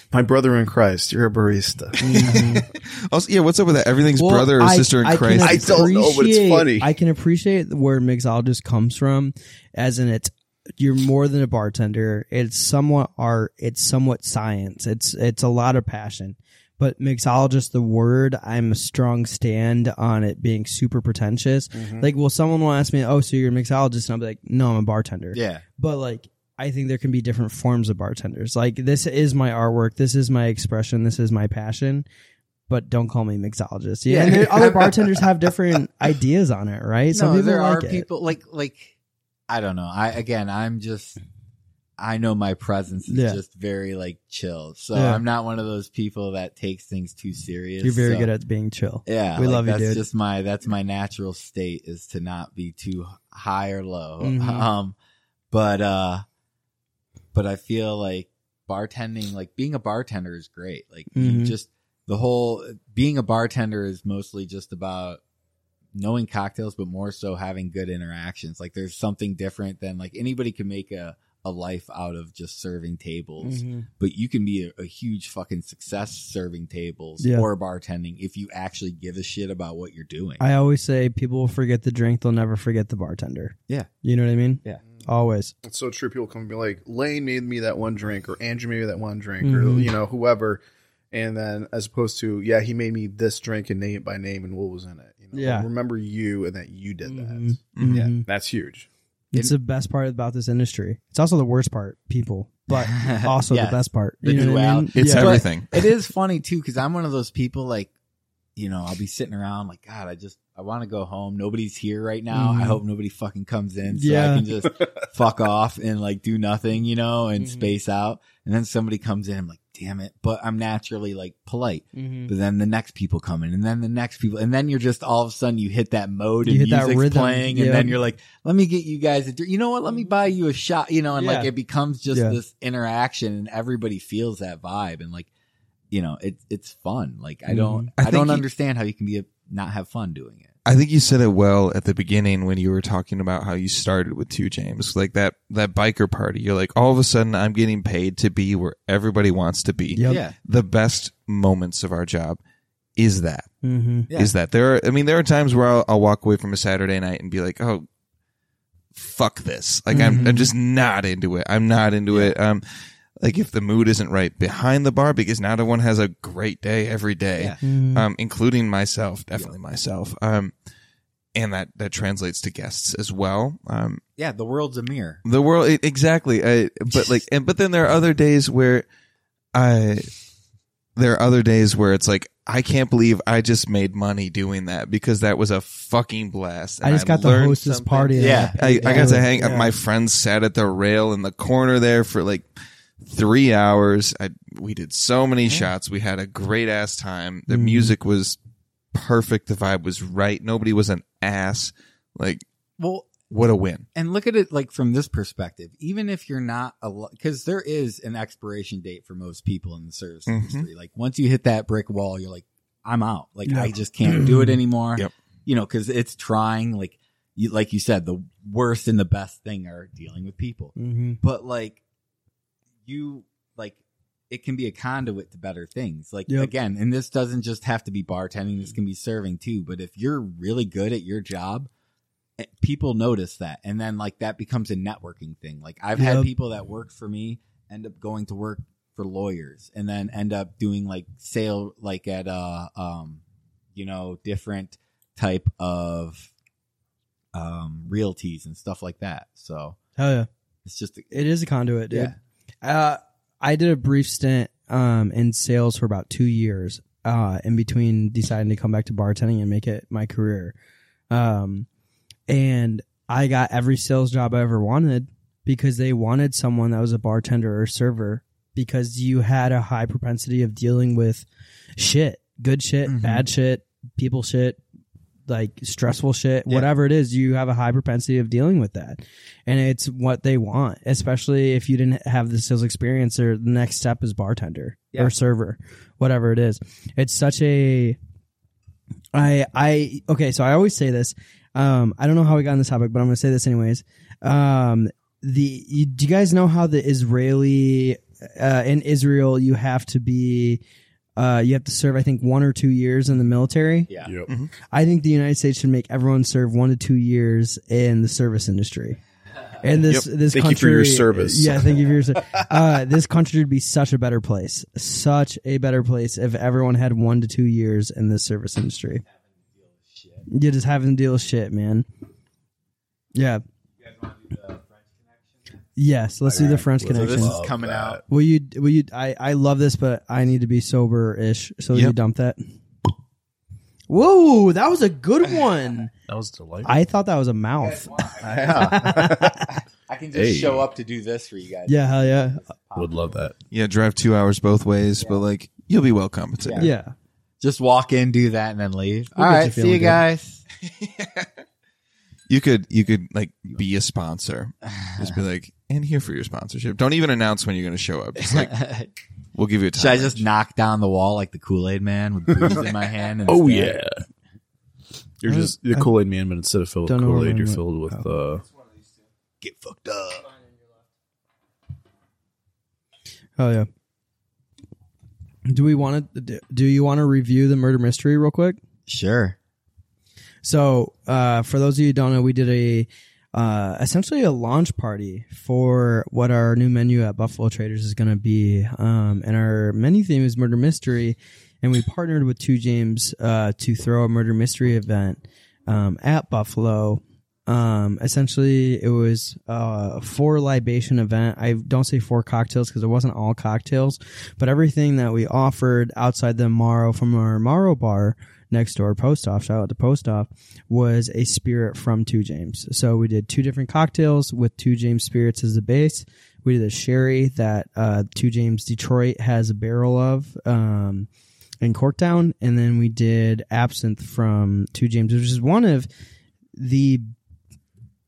S2: *laughs* My brother in Christ, you're a barista. Mm-hmm.
S1: also, yeah, what's up with that? Everything's
S3: Well,
S1: brother or
S3: I-
S1: sister in
S3: I
S1: Christ.
S2: I don't know, but it's funny.
S3: I can appreciate where mixologist comes from, as in it's you're more than a bartender. It's somewhat art. It's somewhat science. It's it's a lot of passion. But mixologist, the word, I'm a strong stand on it being super pretentious.
S2: Mm-hmm.
S3: Like, will someone will ask me, "Oh, so you're a mixologist?" And I'll be like, "No, I'm a bartender."
S4: Yeah.
S3: but like I think there can be different forms of bartenders. Like this is my artwork, this is my expression, this is my passion. But don't call me mixologist. Yeah,
S4: Yeah.
S3: and there, other *laughs* bartenders have different ideas on it, right? Some people
S4: there
S3: like
S4: are
S3: it.
S4: people like like I don't know. I again, I'm just I know my presence is
S3: Yeah.
S4: just very like chill. So
S3: Yeah.
S4: I'm not one of those people that takes things too serious.
S3: You're very
S4: So,
S3: good at being chill.
S4: Yeah,
S3: We love you,
S4: that's
S3: dude.
S4: just my that's my natural state is to not be too high or low.
S3: Mhm. *laughs*
S4: Um, but uh, but I feel like bartending, like being a bartender, is great. Like you
S3: Mhm.
S4: just the whole being a bartender is mostly just about knowing cocktails, but more so having good interactions. Like there's something different than like anybody can make a a life out of just serving tables
S3: Mm-hmm.
S4: but you can be a, a huge fucking success serving tables
S3: Yeah.
S4: or bartending if you actually give a shit about what you're doing.
S3: I always say people will forget the drink, they'll never forget the bartender.
S4: Yeah.
S3: You know what I mean?
S4: Yeah.
S3: Always.
S2: It's so true. People come and be like, Lane made me that one drink, or Andrew made me that one drink,
S3: Mhm.
S2: or you know, whoever. And then, as opposed to, yeah, he made me this drink and name it by name and what was in it. You know,
S3: Yeah.
S2: remember you and that you did that.
S3: Mhm.
S1: Yeah.
S3: Mhm.
S2: That's huge.
S3: It's the best part about this industry. It's also the worst part, people, but *laughs* also
S4: Yes.
S3: the best part.
S4: The
S3: You know what I
S4: duality.
S3: mean?
S1: It's
S3: Yeah.
S4: But
S1: everything. *laughs*
S4: it is funny too because I'm one of those people like, you know, I'll be sitting around like, God, I just I want to go home. Nobody's here right now. I
S3: Mhm.
S4: hope nobody fucking comes in so
S3: Yeah.
S4: I can just *laughs* fuck off and like do nothing, you know, and
S3: Mhm.
S4: space out. And then somebody comes in, I'm like, damn it. But I'm naturally like polite.
S3: Mhm.
S4: But then the next people come in, and then the next people, and then you're just all of a sudden you hit that mode
S3: You
S4: and music's playing, and then you're like, "Let me get you guys a drink." You know what? Let me buy you a shot. You know, and like it becomes just
S3: Yeah.
S4: this interaction, and everybody feels that vibe, and like, you know, it's it's fun. Like I don't,
S1: I
S4: I, don't understand how you can be a, not have fun doing it.
S1: I think you said it well at the beginning when you were talking about how you started with two James, like that that biker party. You're like, all of a sudden, I'm getting paid to be where everybody wants to be.
S3: Yep.
S4: Yeah,
S1: The best moments of our job is that
S3: Mm-hmm.
S4: Yeah.
S1: is that there are i mean there are times where I'll, I'll walk away from a saturday night and be like oh fuck this like I'm, I'm just not into it i'm not into it um like if the mood isn't right behind the bar because not everyone has a great day every day
S4: Yeah.
S3: Mm-hmm.
S1: um including myself definitely myself um and that that translates to guests as well um
S4: Yeah, the world's a mirror.
S1: the world exactly I, but like and but then there are other days where i there are other days where it's like i can't believe i just made money doing that because that was a fucking blast
S3: I
S1: and
S3: just got to
S1: learned
S3: host this
S1: something.
S3: party.
S4: Yeah.
S1: I, I got to hang
S3: Yeah.
S1: my friends sat at the rail in the corner there for like three hours I, we did so many shots we had a great ass time the
S3: Mhm.
S1: music was perfect the vibe was right nobody was an ass like
S4: Well,
S1: what a win
S4: and look at it like from this perspective. Even if you're not a because there is an expiration date for most people in the service
S1: Mhm.
S4: industry. Like once you hit that brick wall, you're like, I'm out. Like
S3: Yeah.
S4: I just can't do it anymore.
S1: Yep.
S4: You know, because it's trying. Like you, like you said, the worst and the best thing are dealing with people.
S3: Mm-hmm.
S4: But like you, like it can be a conduit to better things. Like
S3: Yep.
S4: again, and this doesn't just have to be bartending. This can be serving too. But if you're really good at your job, eh, people notice that and then like that becomes a networking thing like i've
S3: Yep.
S4: had people that work for me end up going to work for lawyers and then end up doing like sale like at uh um you know different type of um realties and stuff like that so
S3: Hell yeah.
S4: it's just
S3: It is a conduit, dude.
S4: yeah
S3: Uh, I did a brief stint um, in sales for about two years uh, in between deciding to come back to bartending and make it my career. Um, and I got every sales job I ever wanted because they wanted someone that was a bartender or server because you had a high propensity of dealing with shit, good shit,
S4: Mhm.
S3: bad shit, people shit, like stressful shit,
S4: Yeah.
S3: whatever it is, you have a high propensity of dealing with that. And it's what they want, especially if you didn't have the sales experience or the next step is bartender
S4: Yeah.
S3: or server, whatever it is. It's such a, I, I, okay, so I always say this. Um, I don't know how we got on this topic, but I'm going to say this anyways. Um, the, you, do you guys know how the Israeli, uh, in Israel, you have to be, uh, you have to serve, I think, one or two years in the military.
S4: yeah
S2: Yep.
S3: I think the United States should make everyone serve one to two years in the service industry. *laughs* And this this
S2: Thank you
S3: country,
S2: for your service.
S3: Yeah, thank you for your service. *laughs* Uh, this country would be such a better place, such a better place if everyone had one to two years in the service industry. You just having to deal with shit, man. Yeah. Yes, let's do the French
S4: so
S3: connection.
S4: this is
S2: Love
S4: coming
S2: that.
S4: out
S3: will you? Will you? I I love this, but I need to be sober ish. So will you
S1: Yep.
S3: dump that. Whoa, that was a good *sighs* one.
S2: That was delightful.
S3: I thought that was a mouth. *laughs* *laughs*
S4: i can just
S2: Hey.
S4: show up to do this for you guys
S3: Yeah, hell yeah.
S2: Would love that.
S1: Yeah, drive two hours both ways, but like you'll be well compensated.
S3: Yeah.
S4: just walk in do that and then leave
S3: We'll
S4: all
S3: get you
S4: right see
S3: feeling
S4: you
S3: good.
S4: guys *laughs*
S1: You could you could like be a sponsor. Just be *sighs* like, and here for your sponsorship. Don't even announce when you're going to show up. Just like *laughs* we'll give you a time.
S4: Should I just
S1: range.
S4: knock down the wall like the Kool Aid Man with booze in my *laughs* hand? And
S2: Oh
S4: stand?
S2: yeah. You're just the Kool Aid Man, but instead of filled with Kool Aid, you're
S3: mine
S2: filled with uh,
S4: get fucked up.
S3: Oh yeah. Do we want to? Do you want to review the murder mystery real quick?
S4: Sure.
S3: So, uh, for those of you who don't know, we did a uh, essentially a launch party for what our new menu at Buffalo Traders is going to be. Um, and our menu theme is murder mystery, and we partnered with Two James uh, to throw a murder mystery event um, at Buffalo. Um, essentially, it was a four libation event. I don't say four cocktails because it wasn't all cocktails, but everything that we offered outside the Morrow from our Morrow bar next door, Post Off, shout out to Post Off, was a spirit from Two James. So we did two different cocktails with Two James spirits as the base. We did a sherry that uh, Two James Detroit has a barrel of. Um, in Corktown, and then we did absinthe from Two James, which is one of the,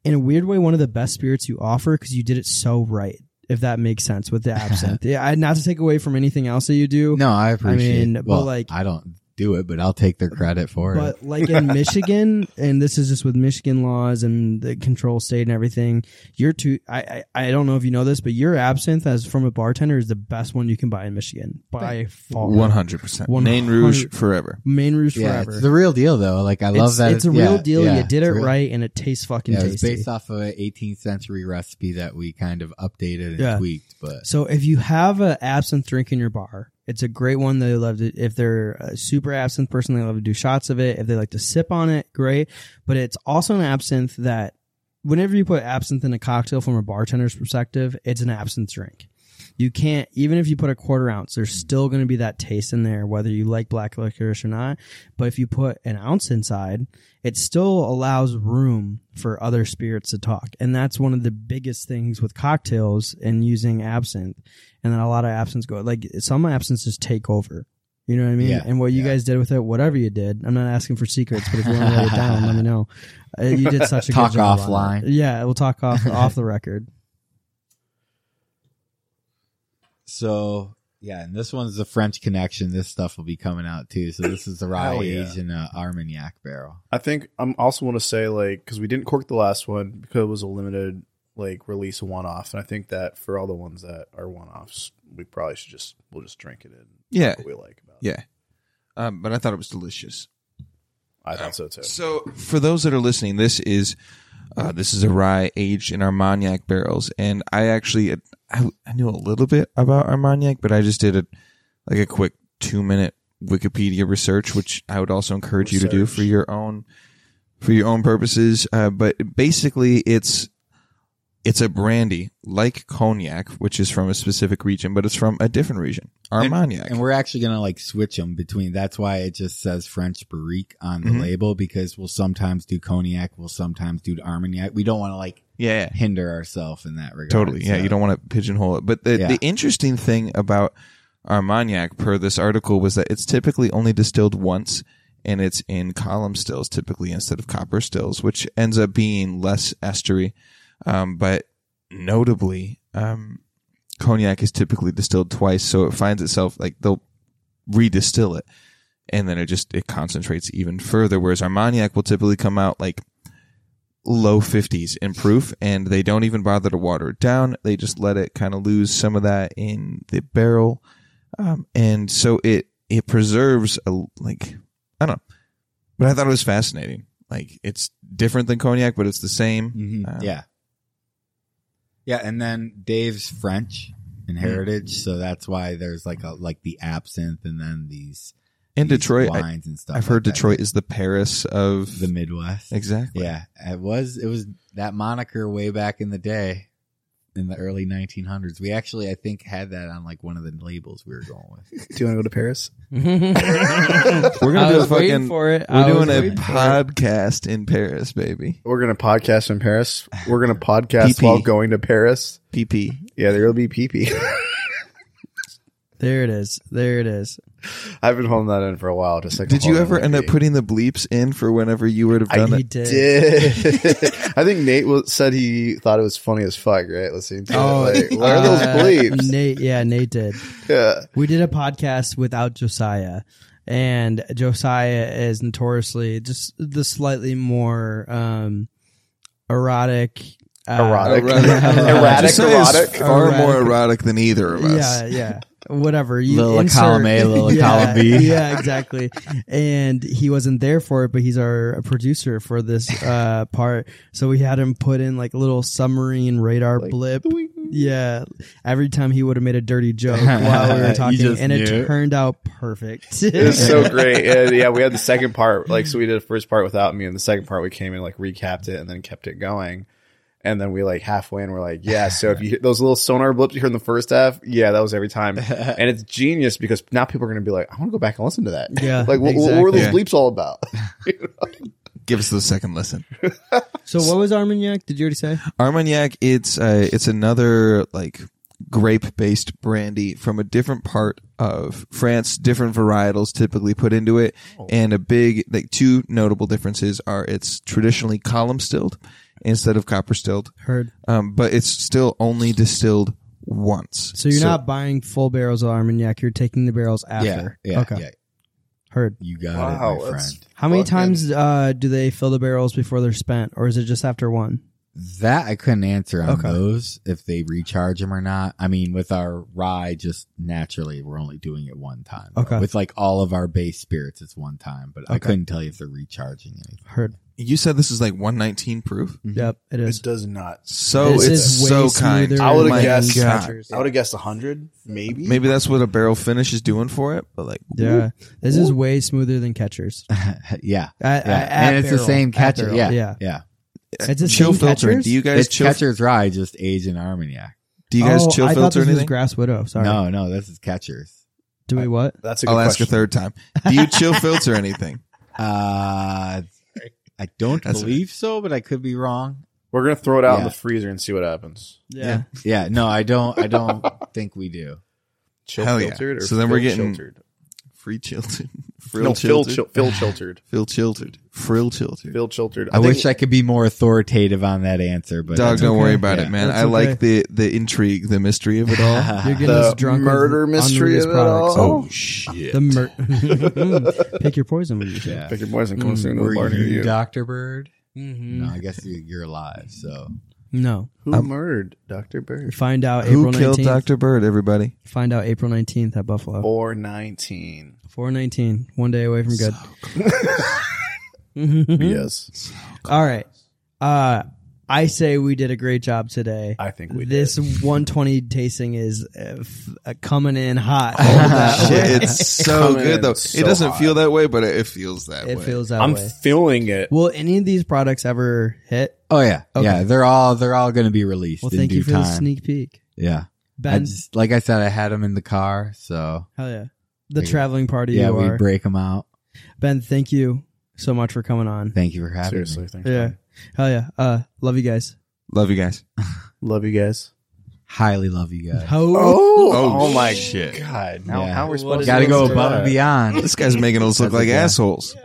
S3: in a weird way, one of the best spirits you offer because you did it so right. If that makes sense with the *laughs* absinthe, yeah, not to take away from anything else that you do.
S4: No, I appreciate.
S3: mean,
S4: it.
S3: but
S4: Well,
S3: like-
S4: I don't. Do it, but I'll take their credit for it.
S3: But like in *laughs* Michigan, and this is just with Michigan laws and the control state and everything, your two I, I I don't know if you know this, but your absinthe as from a bartender is the best one you can buy in Michigan by far.
S1: One hundred percent.
S3: 100
S1: Nain Rouge forever.
S3: Nain Rouge
S4: yeah,
S3: forever.
S4: it's the real deal though. Like I love
S3: it's,
S4: that
S3: it's a
S4: yeah,
S3: real deal.
S4: yeah,
S3: you did it
S4: real.
S3: right, and it tastes fucking
S4: Yeah, it was
S3: tasty.
S4: based off of an 18th century recipe that we kind of updated and
S3: Yeah.
S4: tweaked. But
S3: So if you have an absinthe drink in your bar, it's a great one. They love to, if they're a super absinthe person, they love to do shots of it. If they like to sip on it, great. But it's also an absinthe that whenever you put absinthe in a cocktail from a bartender's perspective, it's an absinthe drink. You can't, even if you put a quarter ounce, there's still going to be that taste in there, whether you like black licorice or not. But if you put an ounce inside, it still allows room for other spirits to talk. And that's one of the biggest things with cocktails and using absinthe. And then a lot of absinthe go, like some absinthes take over. You know what I mean?
S4: Yeah,
S3: and what you
S4: yeah.
S3: guys did with it, whatever you did, I'm not asking for secrets, but if you want to write it down, let me know. *laughs* Uh, you did such a
S4: Talk
S3: good job. on
S4: offline.
S3: Yeah, we'll talk off off the record.
S4: So yeah, and this one's the French Connection. This stuff will be coming out too. So this is the rye
S2: yeah.
S4: aged in a Armagnac barrel.
S2: I think I'm also want to say like because we didn't cork the last one because it was a limited like release one off, and I think that for all the ones that are one offs, we probably should just we'll just drink it in.
S1: Yeah.
S2: what we like about. it.
S1: Yeah. Um, but I thought it was delicious.
S2: I thought so too.
S1: So for those that are listening, this is uh, this is a rye aged in Armagnac barrels, and I actually I, I knew a little bit about Armagnac, but I just did a like a quick two minute Wikipedia research, which I would also encourage you to do for your own for your own purposes. Uh, but basically, it's it's a brandy like cognac, which is from a specific region, but it's from a different region, Armagnac.
S4: And we're actually gonna like switch them between. That's why it just says French Barrique on the
S1: Mhm.
S4: label because we'll sometimes do cognac, we'll sometimes do Armagnac. We don't want to like
S1: yeah,
S4: hinder ourselves in that regard.
S1: Totally. Yeah,
S4: So-
S1: you don't want to pigeonhole it. But the,
S4: Yeah.
S1: the interesting thing about Armagnac per this article was that it's typically only distilled once and it's in column stills typically instead of copper stills, which ends up being less estery. Um, but notably, um, cognac is typically distilled twice. So it finds itself like they'll redistill it and then it just, it concentrates even further. Whereas Armagnac will typically come out like low 50s in proof and they don't even bother to water it down. They just let it kind of lose some of that in the barrel. Um, and so it, it preserves a, like, I don't know, but I thought it was fascinating. Like it's different than cognac, but it's the same.
S4: Mhm.
S1: Um,
S4: yeah. Yeah, and then Dave's French in
S1: Mm-hmm.
S4: heritage, so that's why there's like a like the absinthe and then these
S1: In
S4: these
S1: Detroit,
S4: wines and stuff.
S1: I've heard
S4: that.
S1: Detroit is the Paris of
S4: the Midwest.
S1: exactly.
S4: Yeah, it was it was that moniker way back in the day in the early 1900s. We actually I think had that on like one of the labels we were going with. *laughs*
S2: Do you want to go to Paris? *laughs*
S1: We're gonna do a
S3: was waiting
S1: fucking.
S3: for it.
S1: We're
S3: I
S1: doing a
S3: waiting for it.
S1: podcast in Paris, baby.
S2: We're gonna podcast in Paris. We're gonna *laughs* podcast
S1: PP.
S2: while going to Paris.
S1: PP.
S2: Yeah, there'll be PP.
S3: There it is. There it is.
S2: I've been holding that in for a while. Just like
S1: Did you ever end up
S2: putting?
S1: putting the bleeps in for whenever you would have done
S3: He
S1: it?
S3: did.
S2: did. *laughs* I think Nate was, said he thought it was funny as fuck, right? Listening to
S3: Oh,
S2: it. Like, where are those
S3: uh,
S2: bleeps?
S3: Nate, yeah, Nate did.
S2: yeah.
S3: We did a podcast without Josiah, and Josiah is notoriously just the slightly more um, erotic. Uh,
S2: Erotic.
S3: Erratic *laughs*
S2: Erratic
S1: Josiah is
S2: erotic?
S1: Far
S3: Erratic.
S1: more erotic than either of us.
S3: Yeah, yeah. Whatever. You
S4: Little
S3: insert,
S4: column A, *laughs* little
S3: yeah,
S4: column B. *laughs*
S3: Yeah, exactly. And he wasn't there for it, but he's our producer for this *laughs* uh part. So we had him put in like a little submarine radar blip. Yeah. Every time he would have made a dirty joke while we were talking,
S4: just
S3: and it
S4: knew.
S3: turned out perfect.
S2: It was so great. And yeah, we had the second part. Like, so we did the first part without me, and the second part we came in, like, recapped it, and then kept it going. And then we like halfway and we're like, *laughs* yeah. So if you hit those little sonar blips you heard in the first half, yeah, that was every time. *laughs* And it's genius because now people are going to be like, I want to go back and listen to that.
S3: Yeah,
S2: Like, what, what were those
S1: exactly.
S2: bleeps all about? *laughs*
S1: Give us the second listen.
S3: so what was Armagnac? Did you already say?
S1: Armagnac, it's uh, it's another like grape based brandy from a different part of France. Different varietals typically put into it, and a big like two notable differences are it's traditionally column stilled instead of copper stilled,
S3: Heard.
S1: um, but it's still only distilled once.
S3: So you're not buying full barrels of Armagnac. You're taking the barrels
S4: Yeah,
S3: after.
S4: yeah,
S3: okay.
S4: yeah.
S3: Heard.
S4: You got
S2: Wow,
S4: it, my
S2: that's-
S4: friend.
S3: How many
S2: Fucking-
S3: times uh, do they fill the barrels before they're spent, or is it just after one?
S4: That I couldn't answer on
S3: Okay.
S4: those if they recharge them or not. I mean, with our rye, just naturally, we're only doing it one time.
S3: Okay.
S4: With like all of our base spirits, it's one time, but I
S3: Okay.
S4: couldn't tell you if they're recharging anything.
S3: Heard.
S1: You said this is like 119 proof.
S3: Yep, it is.
S2: It does not.
S1: So
S3: This
S1: it's
S3: is way
S1: so kind.
S3: smoother
S2: I would've
S1: My
S2: guessed-
S1: God.
S3: Catchers.
S2: I would have guessed hundred, maybe.
S1: Maybe that's what a barrel finish is doing for it. But like,
S3: Yeah, this is way smoother than catchers. *laughs*
S4: yeah.
S3: At-
S4: Yeah.
S3: at
S4: and it's the
S3: barrel.
S4: same
S3: At
S4: catcher.
S3: barrel.
S4: Yeah.
S3: yeah.
S4: Yeah.
S3: It's the
S1: chill
S3: same catchers?
S1: Do you guys
S4: It's
S1: chill?
S4: catcher's rye, just aged in Armagnac.
S1: Do you guys
S3: oh,
S1: chill
S3: I thought
S1: filter
S3: this was
S1: anything?
S3: Grass Widow. Sorry.
S4: No, no, this is catcher's.
S3: Do we what?
S2: That's a good
S1: I'll ask
S2: question.
S1: a third time. Do you chill filter anything? *laughs*
S4: Uh, I don't
S1: That's-
S4: believe so, but I could be wrong.
S2: We're gonna throw it out in the freezer and see what happens.
S3: Yeah.
S4: Yeah, no, I don't. I don't *laughs* think we do.
S2: Chill
S1: Hell yeah.
S2: or
S1: So then we're getting-
S2: chiltered?
S1: Free chiltered. *laughs* Frill
S2: No, Phil,
S1: chiltered.
S2: chil- Phil chiltered. *laughs*
S1: Phil chiltered. Frill chiltered.
S2: Phil chiltered.
S4: I, wish I could be more authoritative on that answer, but
S1: Dog, don't
S3: okay.
S1: worry about
S4: Yeah.
S1: it, man.
S3: That's
S1: I like the the intrigue, the mystery of it all. *laughs*
S3: You're getting
S2: The
S3: us drunk with
S2: murder mystery of it all.
S1: oh shit!
S3: The mur- pick your poison when you
S4: yeah.
S2: Pick your poison. Come soon to the
S4: Were you
S2: you.
S4: Doctor Bird?
S3: Mhm.
S4: No, I guess you- you're alive. So
S3: No.
S2: Who murdered Dr. Bird?
S3: find out
S1: Who
S3: April
S1: killed
S3: 19th.
S1: Doctor Bird? Everybody.
S3: Find out April 19th at Buffalo.
S2: 419.
S3: 419. One day away from good. *laughs*
S2: Yes.
S3: All right. Uh, I say we did a great job today.
S2: I think we
S3: this
S2: did.
S3: 120 tasting is uh, f- uh, coming in hot.
S1: Shit, it's *laughs* so
S2: Coming
S1: good though.
S2: so
S1: it doesn't
S2: hot.
S1: feel that way, but it, it feels that
S3: it
S1: way.
S3: feels that
S2: I'm
S3: way.
S2: feeling it.
S3: Will any of these products ever hit?
S4: Oh yeah,
S3: Okay.
S4: yeah. They're all they're all going to be released
S3: Well,
S4: in
S3: thank
S4: due
S3: you for
S4: time.
S3: the sneak peek.
S4: Yeah, I
S3: Ben,
S4: just like I said, I had them in the car, so
S3: hell yeah. The
S4: Yeah.
S3: traveling party
S4: yeah,
S3: you
S4: we
S3: are.
S4: break them out.
S3: ben, thank you so much for coming on.
S4: Thank you for having
S2: Seriously.
S4: me.
S2: Thanks.
S3: Yeah.
S2: man.
S3: Hell yeah. Uh, love you guys.
S1: Love you guys.
S2: Love you guys.
S4: Highly love you guys.
S3: Ho-
S2: Oh,
S1: Oh,
S2: my
S1: shit.
S2: God. Now,
S4: Yeah.
S2: how are we supposed to
S4: Got to
S2: do
S4: go
S2: this?
S4: above and beyond.
S1: This guy's making us look
S4: That's
S1: like
S4: okay.
S1: assholes.